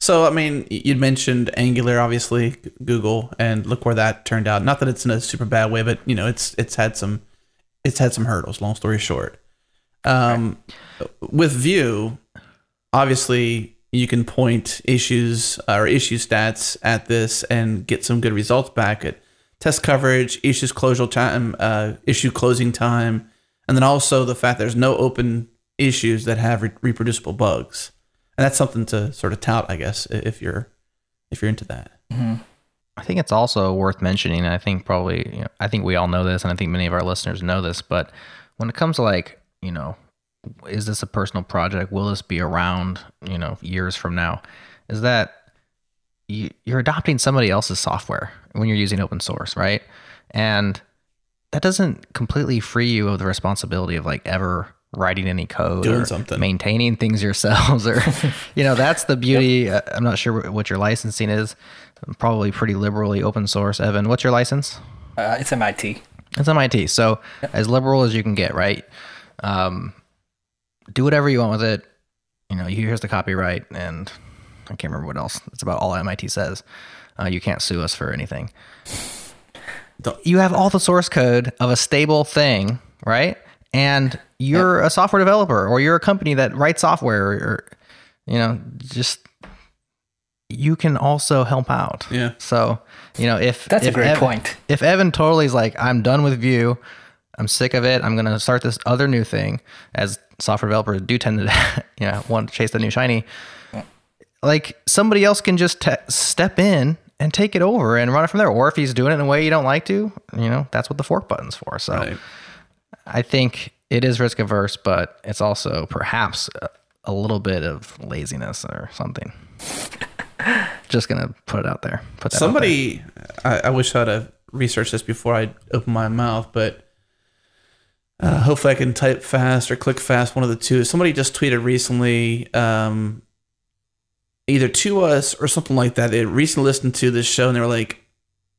So, I mean, you'd mentioned Angular, obviously, Google, and look where that turned out. Not that it's in a super bad way, but you know, it's it's had some it's had some hurdles. Long story short, um, with Vue, obviously, you can point issues or issue stats at this and get some good results back at test coverage, issues closure time, uh, issue closing time, and then also the fact there's no open issues that have re- reproducible bugs and that's something to sort of tout, I guess, if you're if you're into that. I think it's also worth mentioning. I think probably, you know, I think we all know this, and I think many of our listeners know this. But when it comes to like, you know, is this a personal project? Will this be around, you know, years from now? Is that you, you're adopting somebody else's software when you're using open source, right? And that doesn't completely free you of the responsibility of like ever writing any code Doing or something. maintaining things yourselves or [laughs] you know that's the beauty uh, i'm not sure what your licensing is probably pretty liberally open source evan what's your license Uh, it's MIT. it's mit so as liberal as you can get right um, do whatever you want with it you know here's the copyright and i can't remember what else that's about all mit says uh, you can't sue us for anything you have all the source code of a stable thing right and you're a software developer or you're a company that writes software or, or you know just you can also help out Yeah. so you know if That's a great Ev- point. if Evan totally is like, I'm done with Vue, I'm sick of it. I'm gonna start this other new thing. As software developers do tend to, [laughs] you know, want to chase the new shiny. Like somebody else can just te- step in and take it over and run it from there. Or if he's doing it in a way you don't like to, you know, that's what the fork button's for. So Right. I think it is risk averse, but it's also perhaps a, a little bit of laziness or something. [laughs] Just gonna put it out there. Put that out there. Somebody, I, I wish I'd have researched this before I opened my mouth, but uh, hopefully I can type fast or click fast, one of the two. Somebody just tweeted recently, um, either to us or something like that. They recently listened to this show and they were like,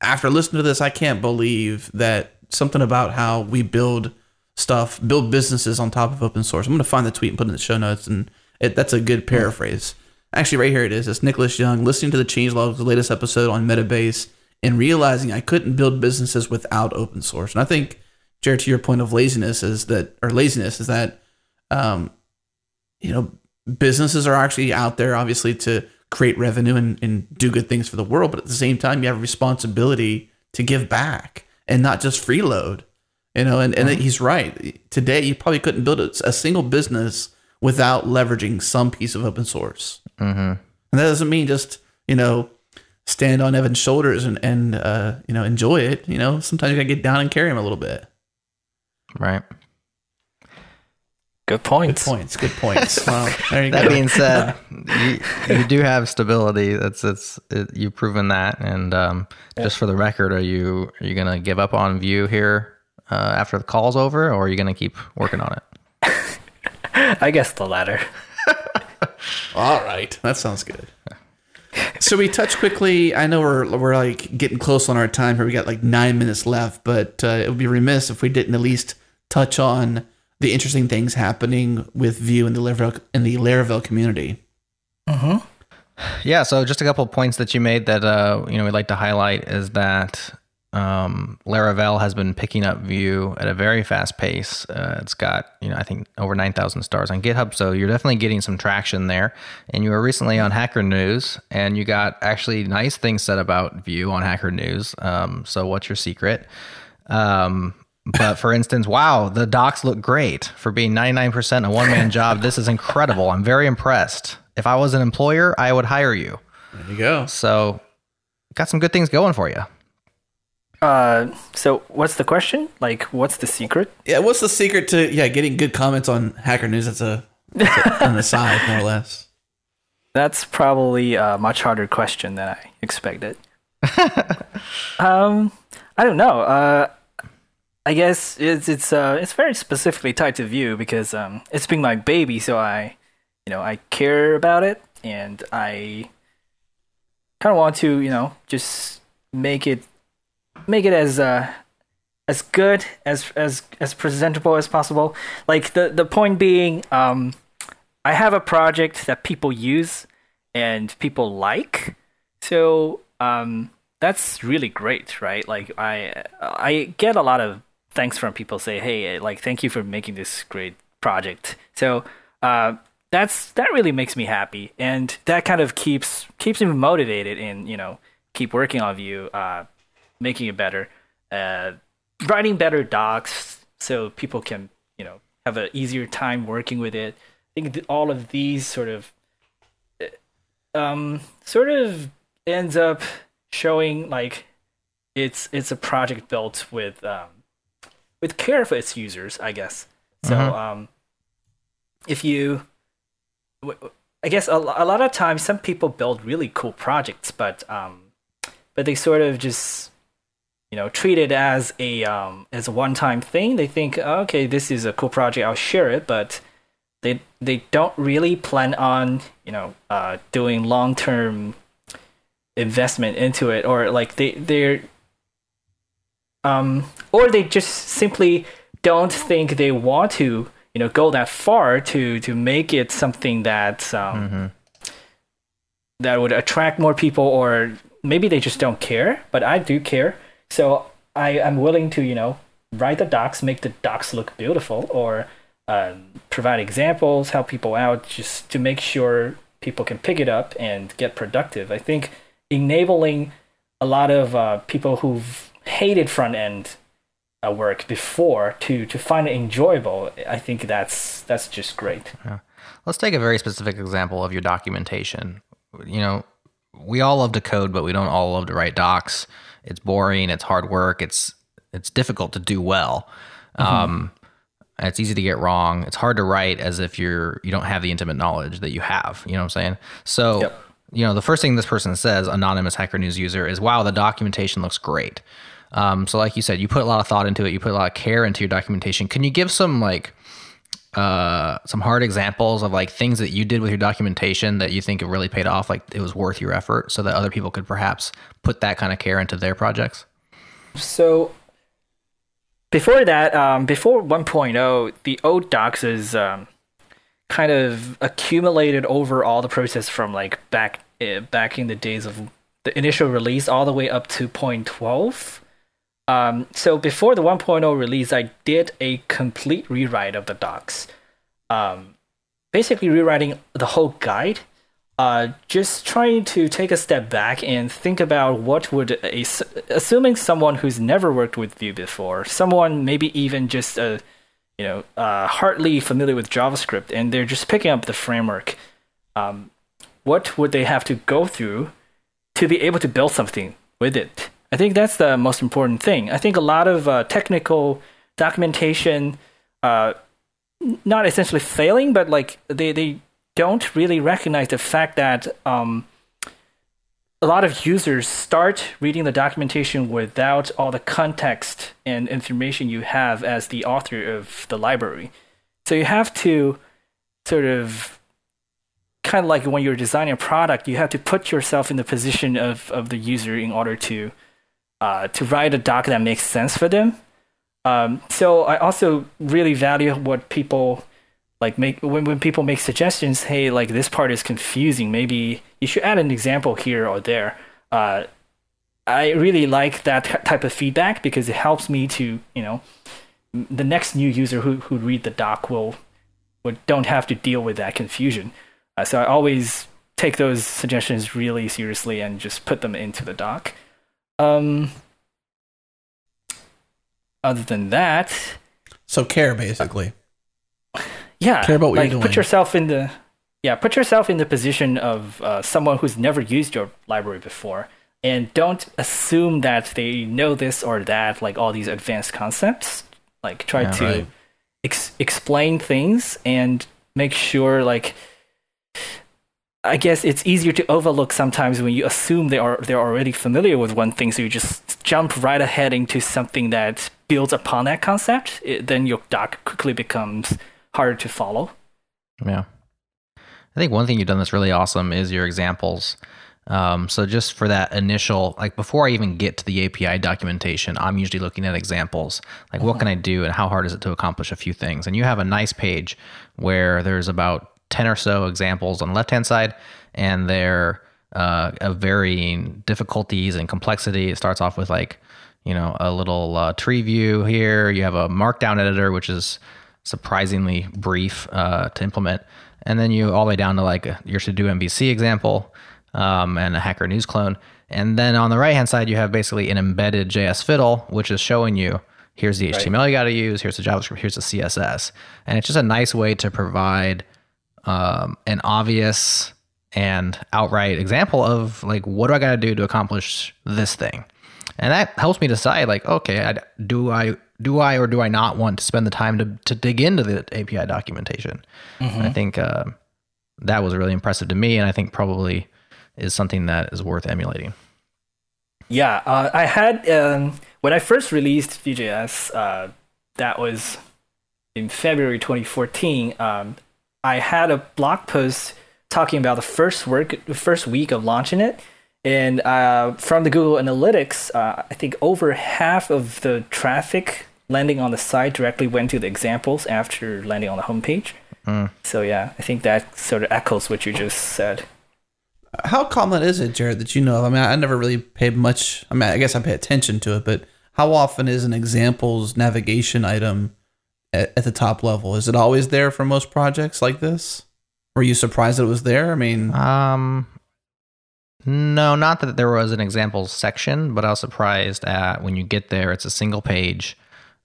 after listening to this, I can't believe that something about how we build stuff, build businesses on top of open source. I'm going to find the tweet and put it in the show notes, and it, that's a good paraphrase. Actually, right here it is. It's Nicholas Young listening to the Changelog's latest episode on Metabase and realizing I couldn't build businesses without open source. And I think, Jared, to your point of laziness is that, or laziness is that, um, you know, businesses are actually out there, obviously, to create revenue and, and do good things for the world. But at the same time, you have a responsibility to give back and not just freeload. You know, and, and he's right. Today, you probably couldn't build a, a single business without leveraging some piece of open source. Mm-hmm. And that doesn't mean just, you know, stand on Evan's shoulders and, and uh, you know, enjoy it. You know, sometimes you gotta get down and carry him a little bit. Right. Good Good points. points. Good points. [laughs] Well, there you That go. being said, [laughs] you, you do have stability. That's that's it, you've proven that. And um, just for the record, are you are you gonna give up on Vue here uh, after the call's over, or are you gonna keep working on it? [laughs] I guess the latter. All right, that sounds good. So we touch quickly. I know we're we're like getting close on our time here. We got like nine minutes left, but uh, it would be remiss if we didn't at least touch on the interesting things happening with Vue in the Laravel in the Laravel community. Yeah, so just a couple of points that you made that uh, you know we'd like to highlight is that um, Laravel has been picking up Vue at a very fast pace. Uh, it's got you know I think over nine thousand stars on GitHub, so you're definitely getting some traction there. And you were recently on Hacker News, and you got actually nice things said about Vue on Hacker News. Um, so what's your secret? Um, but for instance, wow, the docs look great for being 99% a one man [laughs] job. This is incredible. I'm very impressed. If I was an employer, I would hire you. There you go. So, got some good things going for you. Uh, so what's the question? Like, what's the secret? Yeah, what's the secret to yeah getting good comments on Hacker News? That's a, that's a [laughs] an aside, more or less. That's probably a much harder question than I expected. [laughs] um, I don't know. Uh, I guess it's it's uh it's very specifically tied to Vue because um it's been my baby, so I, you know, I care about it and I kind of want to you know just make it make it as uh as good as as as presentable as possible. Like the the point being, um, I have a project that people use and people like, so um, that's really great, right? Like I I get a lot of thanks from people say, hey, like thank you for making this great project. So uh, that's that really makes me happy, and that kind of keeps keeps me motivated in you know keep working on Vue, uh, making it better. Uh, writing better docs so people can you know have an easier time working with it i think th- all of these sort of uh, um sort of ends up showing like it's it's a project built with um with care for its users i guess so Mhm. um if you I guess a, a lot of times some people build really cool projects but um but they sort of just you know treat it as a um, as a one time thing. They think, oh, okay, this is a cool project, I'll share it, but they they don't really plan on you know uh, doing long term investment into it, or like they they're um or they just simply don't think they want to you know go that far to to make it something that um, that would attract more people or maybe they just don't care but i do care. So i am willing to you know write the docs make the docs look beautiful or um, provide examples help people out just to make sure people can pick it up and get productive. I think enabling a lot of uh, people who've hated front end uh, work before to to find it enjoyable, I think that's that's just great. Yeah. Let's take a very specific example of your documentation. You know, we all love to code, but we don't all love to write docs. It's boring. It's hard work. It's it's difficult to do well. Mm-hmm. Um, it's easy to get wrong. It's hard to write as if you're you don't have the intimate knowledge that you have. You know what I'm saying? So, yep. you know, the first thing this person says, anonymous Hacker News user, is, "Wow, the documentation looks great." Um, so, like you said, you put a lot of thought into it. You put a lot of care into your documentation. Can you give some like uh, some hard examples of like things that you did with your documentation that you think it really paid off, like it was worth your effort, so that other people could perhaps put that kind of care into their projects? So before that, um, before 1.0, the old docs is um, kind of accumulated over all the process from like back uh, back in the days of the initial release all the way up to 0.12 um, so before the 1.0 release, I did a complete rewrite of the docs. Um, basically rewriting the whole guide. Uh, just trying to take a step back and think about what would a, assuming someone who's never worked with Vue before, someone maybe even just a, you know, uh, hardly familiar with JavaScript, and they're just picking up the framework. Um, what would they have to go through to be able to build something with it? I think that's the most important thing. I think a lot of uh, technical documentation, uh, not essentially failing, but like they, they don't really recognize the fact that um, a lot of users start reading the documentation without all the context and information you have as the author of the library. So you have to sort of kind of like when you're designing a product, you have to put yourself in the position of, of the user in order to uh, to write a doc that makes sense for them. Um, so I also really value what people like make when, when people make suggestions. Hey, like this part is confusing. Maybe you should add an example here or there. Uh, I really like that type of feedback because it helps me to you know the next new user who who read the doc will would don't have to deal with that confusion. Uh, so I always take those suggestions really seriously and just put them into the doc. Um, other than that, so care basically. Yeah, care about what like you're doing. put yourself in the yeah put yourself in the position of uh, someone who's never used your library before, and don't assume that they know this or that, like all these advanced concepts. Like try Yeah, to right. ex- explain things and make sure like I guess it's easier to overlook sometimes when you assume they are they're already familiar with one thing, so you just jump right ahead into something that builds upon that concept. It, then your doc quickly becomes harder to follow. Yeah. I think one thing you've done that's really awesome is your examples. Um, so just for that initial, like before I even get to the API documentation, I'm usually looking at examples. Like what can I do and how hard is it to accomplish a few things? And you have a nice page where there's about 10 or so examples on the left hand side and they're uh, of varying difficulties and complexity. It starts off with like, you know, a little uh, tree view here. You have a markdown editor, which is surprisingly brief uh, to implement. And then you all the way down to like your TodoMVC example um, and a Hacker News clone. And then on the right hand side, you have basically an embedded JSFiddle, which is showing you here's the HTML you got to use, here's the JavaScript, here's the CSS. And it's just a nice way to provide um, an obvious and outright example of like, what do I got to do to accomplish this thing? And that helps me decide like, okay, I, do I do I or do I not want to spend the time to, to dig into the API documentation? I think uh, that was really impressive to me, and I think probably is something that is worth emulating. Yeah, uh, I had um, when I first released Vue.js, uh, that was in February 2014. Um, I had a blog post talking about the first work, the first week of launching it, and uh, from the Google Analytics, uh, I think over half of the traffic landing on the site directly went to the examples after landing on the homepage. So yeah, I think that sort of echoes what you just said. How common is it, Jared, that you know of? I mean, I never really paid much. I mean, I guess I pay attention to it, but how often is an examples navigation item at, at the top level? Is it always there for most projects like this? Were you surprised that it was there? I mean, Um, no, not that there was an examples section, but I was surprised at when you get there, it's a single page.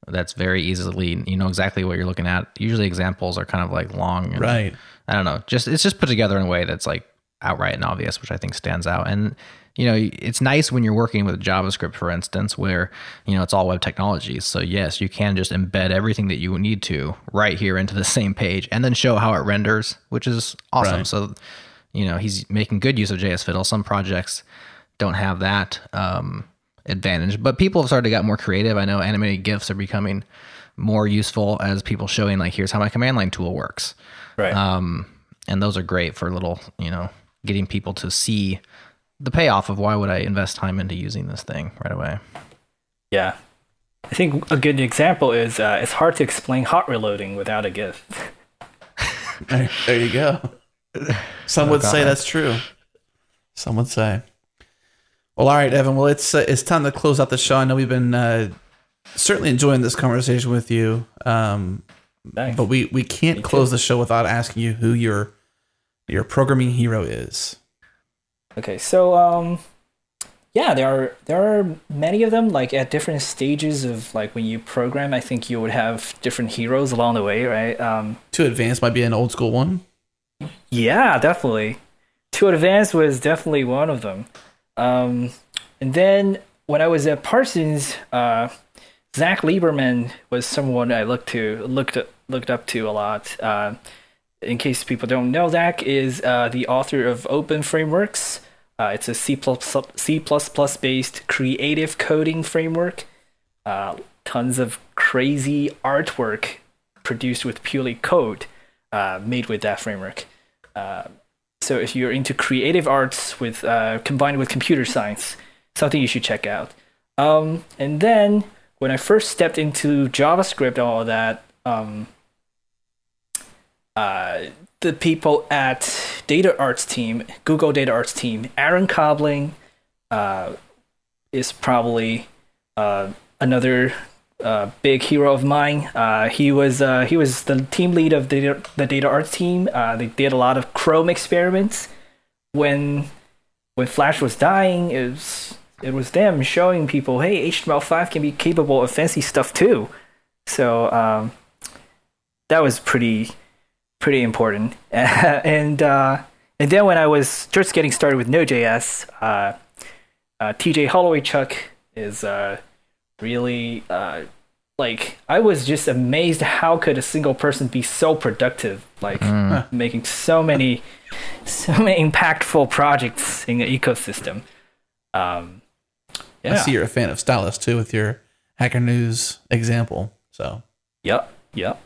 that's very easily you know exactly what you're looking at. Usually examples are kind of like long, and, Right. I don't know, just it's just put together in a way that's like outright and obvious, which I think stands out. And you know, it's nice when you're working with JavaScript, for instance, where you know it's all web technologies. So yes, you can just embed everything that you need to right here into the [laughs] same page, and then show how it renders, which is awesome. Right. So you know he's making good use of JSFiddle. Some projects don't have that um, advantage, but people have started to get more creative. I know animated GIFs are becoming more useful as people showing like here's how my command line tool works, Right. um, and those are great for little you know getting people to see the payoff of why would I invest time into using this thing right away. yeah. I think a good example is uh, it's hard to explain hot reloading without a GIF. There, there you go. [laughs] Some would say that's true. Some would say. Well, all right, Evan. Well, it's uh, it's time to close out the show. I know we've been uh, certainly enjoying this conversation with you, um, Thanks. but we we can't close the show without asking you who your your programming hero is. Okay, so um, yeah, there are there are many of them. Like at different stages of like when you program, I think you would have different heroes along the way, right? Um, 2Advanced might be an old school one. yeah, definitely. 2Advanced was definitely one of them. Um, and then when I was at Parsons, uh, Zach Lieberman was someone I looked to looked looked up to a lot. Uh, in case people don't know, Zach is uh, the author of openFrameworks. Uh, it's a C++, C++ based creative coding framework. Uh, tons of crazy artwork produced with purely code uh, made with that framework. Uh, so if you're into creative arts with uh, combined with computer science, something you should check out. Um, and then when I first stepped into JavaScript, all that, um, uh, the people at Data Arts team, Google Data Arts team, Aaron Koblin, uh, is probably uh, another uh, big hero of mine. Uh, he was he was the team lead of the the Data Arts team. They did a lot of Chrome experiments when when Flash was dying. It was it was them showing people, hey, HTML5 can be capable of fancy stuff too. So um, that was pretty pretty important. [laughs] and uh, and then when I was just getting started with Node.js, uh, uh, TJ Holowaychuk is uh, really uh, like I was just amazed how could a single person be so productive, like making so many so many impactful projects in the ecosystem. Um, yeah. I see you're a fan of Stylus too, with your Hacker News example. So Yep. Yep.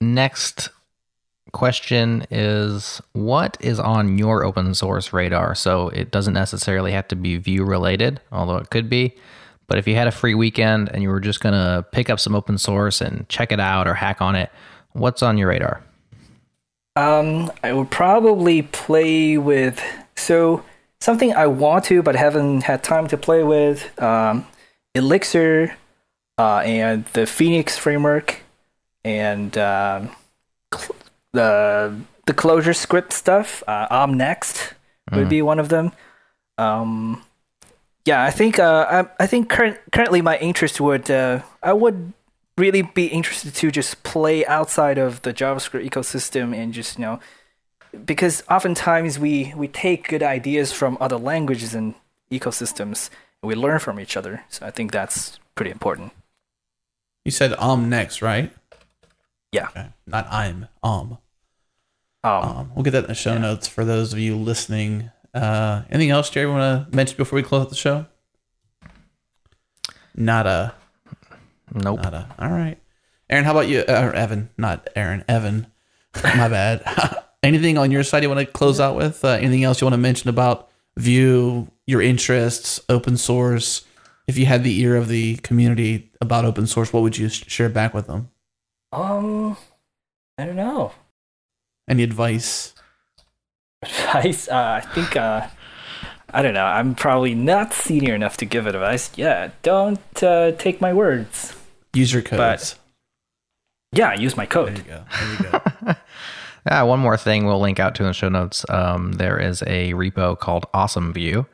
Next question is what is on your open source radar? So it doesn't necessarily have to be Vue related, although it could be. But if you had a free weekend and you were just going to pick up some open source and check it out or hack on it, what's on your radar? Um, I would probably play with so something I want to but haven't had time to play with. Um, Elixir, uh, and the Phoenix framework, and um, cl- the the ClojureScript stuff. Uh, Om Next would be one of them. Um, yeah, I think uh, I, I think current, currently my interest would uh, I would really be interested to just play outside of the JavaScript ecosystem and just you know because oftentimes we we take good ideas from other languages and ecosystems and we learn from each other. So I think that's pretty important. you said um next, right? Yeah. Okay. Not I'm um. Um, Um, we'll get that in the show notes for those of you listening. Uh, anything else, Jerry, want to mention before we close out the show? Not a, Nope. not a. All right, Aaron. How about you, uh, Evan? Not Aaron. Evan. [laughs] My bad. [laughs] anything on your side you want to close out with? Uh, anything else you want to mention about Vue, your interests, open source? If you had the ear of the community about open source, what would you sh- share back with them? Um, I don't know. Any advice? Advice? Uh, I think uh, I don't know. I'm probably not senior enough to give advice. Yeah, don't uh, take my words. Use your codes. Yeah, use my there you code. go. There you go. [laughs] Ah, one more thing we'll link out to in the show notes. Um, there is a repo called Awesome Vue,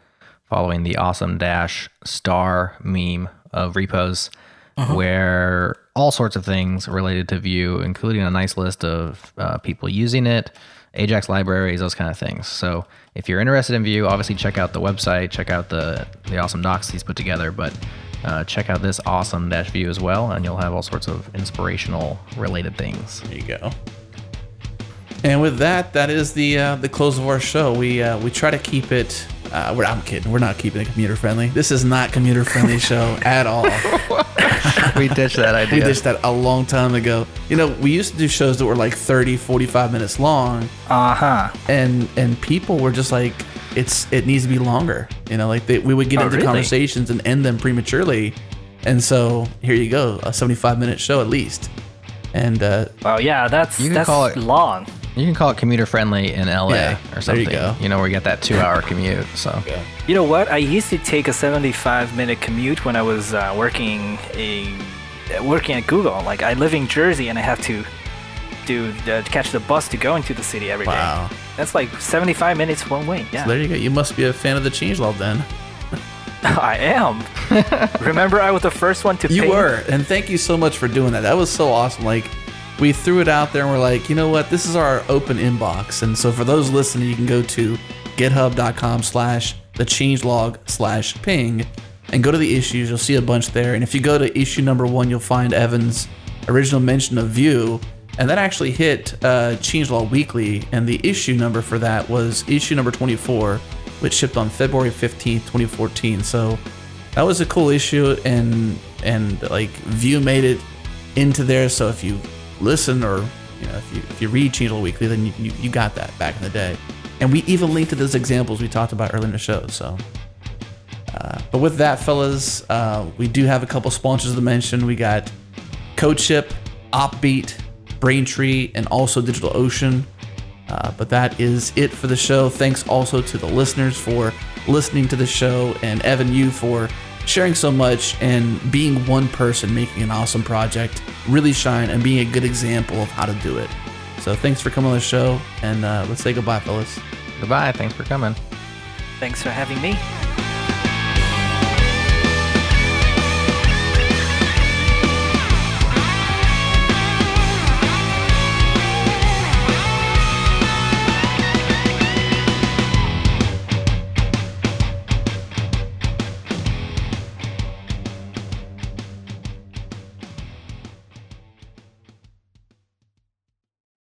following the awesome dash star meme of repos. where all sorts of things related to Vue, including a nice list of uh, people using it, Ajax libraries, those kind of things. So if you're interested in Vue, obviously check out the website, check out the the awesome docs he's put together, but uh, check out this awesome dash Vue as well, and you'll have all sorts of inspirational related things. There you go. And with that, that is the uh, the close of our show. We uh, we try to keep it. Uh, we're, I'm kidding. We're not keeping it commuter friendly. This is not commuter friendly [laughs] show at all. [laughs] [laughs] we ditched that idea. We ditched that a long time ago. You know, we used to do shows that were like 30, 45 minutes long, Uh huh. and and people were just like, it's it needs to be longer. You know, like they, we would get Oh, into really? conversations and end them prematurely. And so here you go, a 75 minute show at least. And uh, Well, yeah, that's You that's call it- long. You can call it commuter friendly in LA Yeah, or there something. you go. know, where you get that two hour commute. So You know what? I used to take a 75 minute commute when I was uh, working a working at Google. Like I live in Jersey and I have to do uh, catch the bus to go into the city every day. Wow. That's like 75 minutes one way. Yeah, there you go. You must be a fan of the change changelog then. [laughs] I am. [laughs] Remember, I was the first one to. You paint? were, and thank you so much for doing that. That was so awesome. Like, we threw it out there, and we're like, you know what? This is our open inbox, and so for those listening, you can go to GitHub.com/slash the changelog slash ping, and go to the issues. You'll see a bunch there, and if you go to issue number one, you'll find Evan's original mention of Vue. and that actually hit uh, Changelog Weekly, and the issue number for that was issue number 24, which shipped on February 15th, 2014. So that was a cool issue and and like Vue made it into there so if you listen or you know if you if you read Changelog Weekly then you, you, you got that back in the day and we even linked to those examples we talked about earlier in the show so uh, but with that fellas uh, we do have a couple sponsors to mention we got CodeShip, Opbeat, Braintree, and also DigitalOcean. Uh, but that is it for the show. Thanks also to the listeners for listening to the show, and Evan, you for sharing so much and being one person making an awesome project really shine and being a good example of how to do it. So thanks for coming on the show, and uh, let's say goodbye, fellas. goodbye. Thanks for coming. Thanks for having me.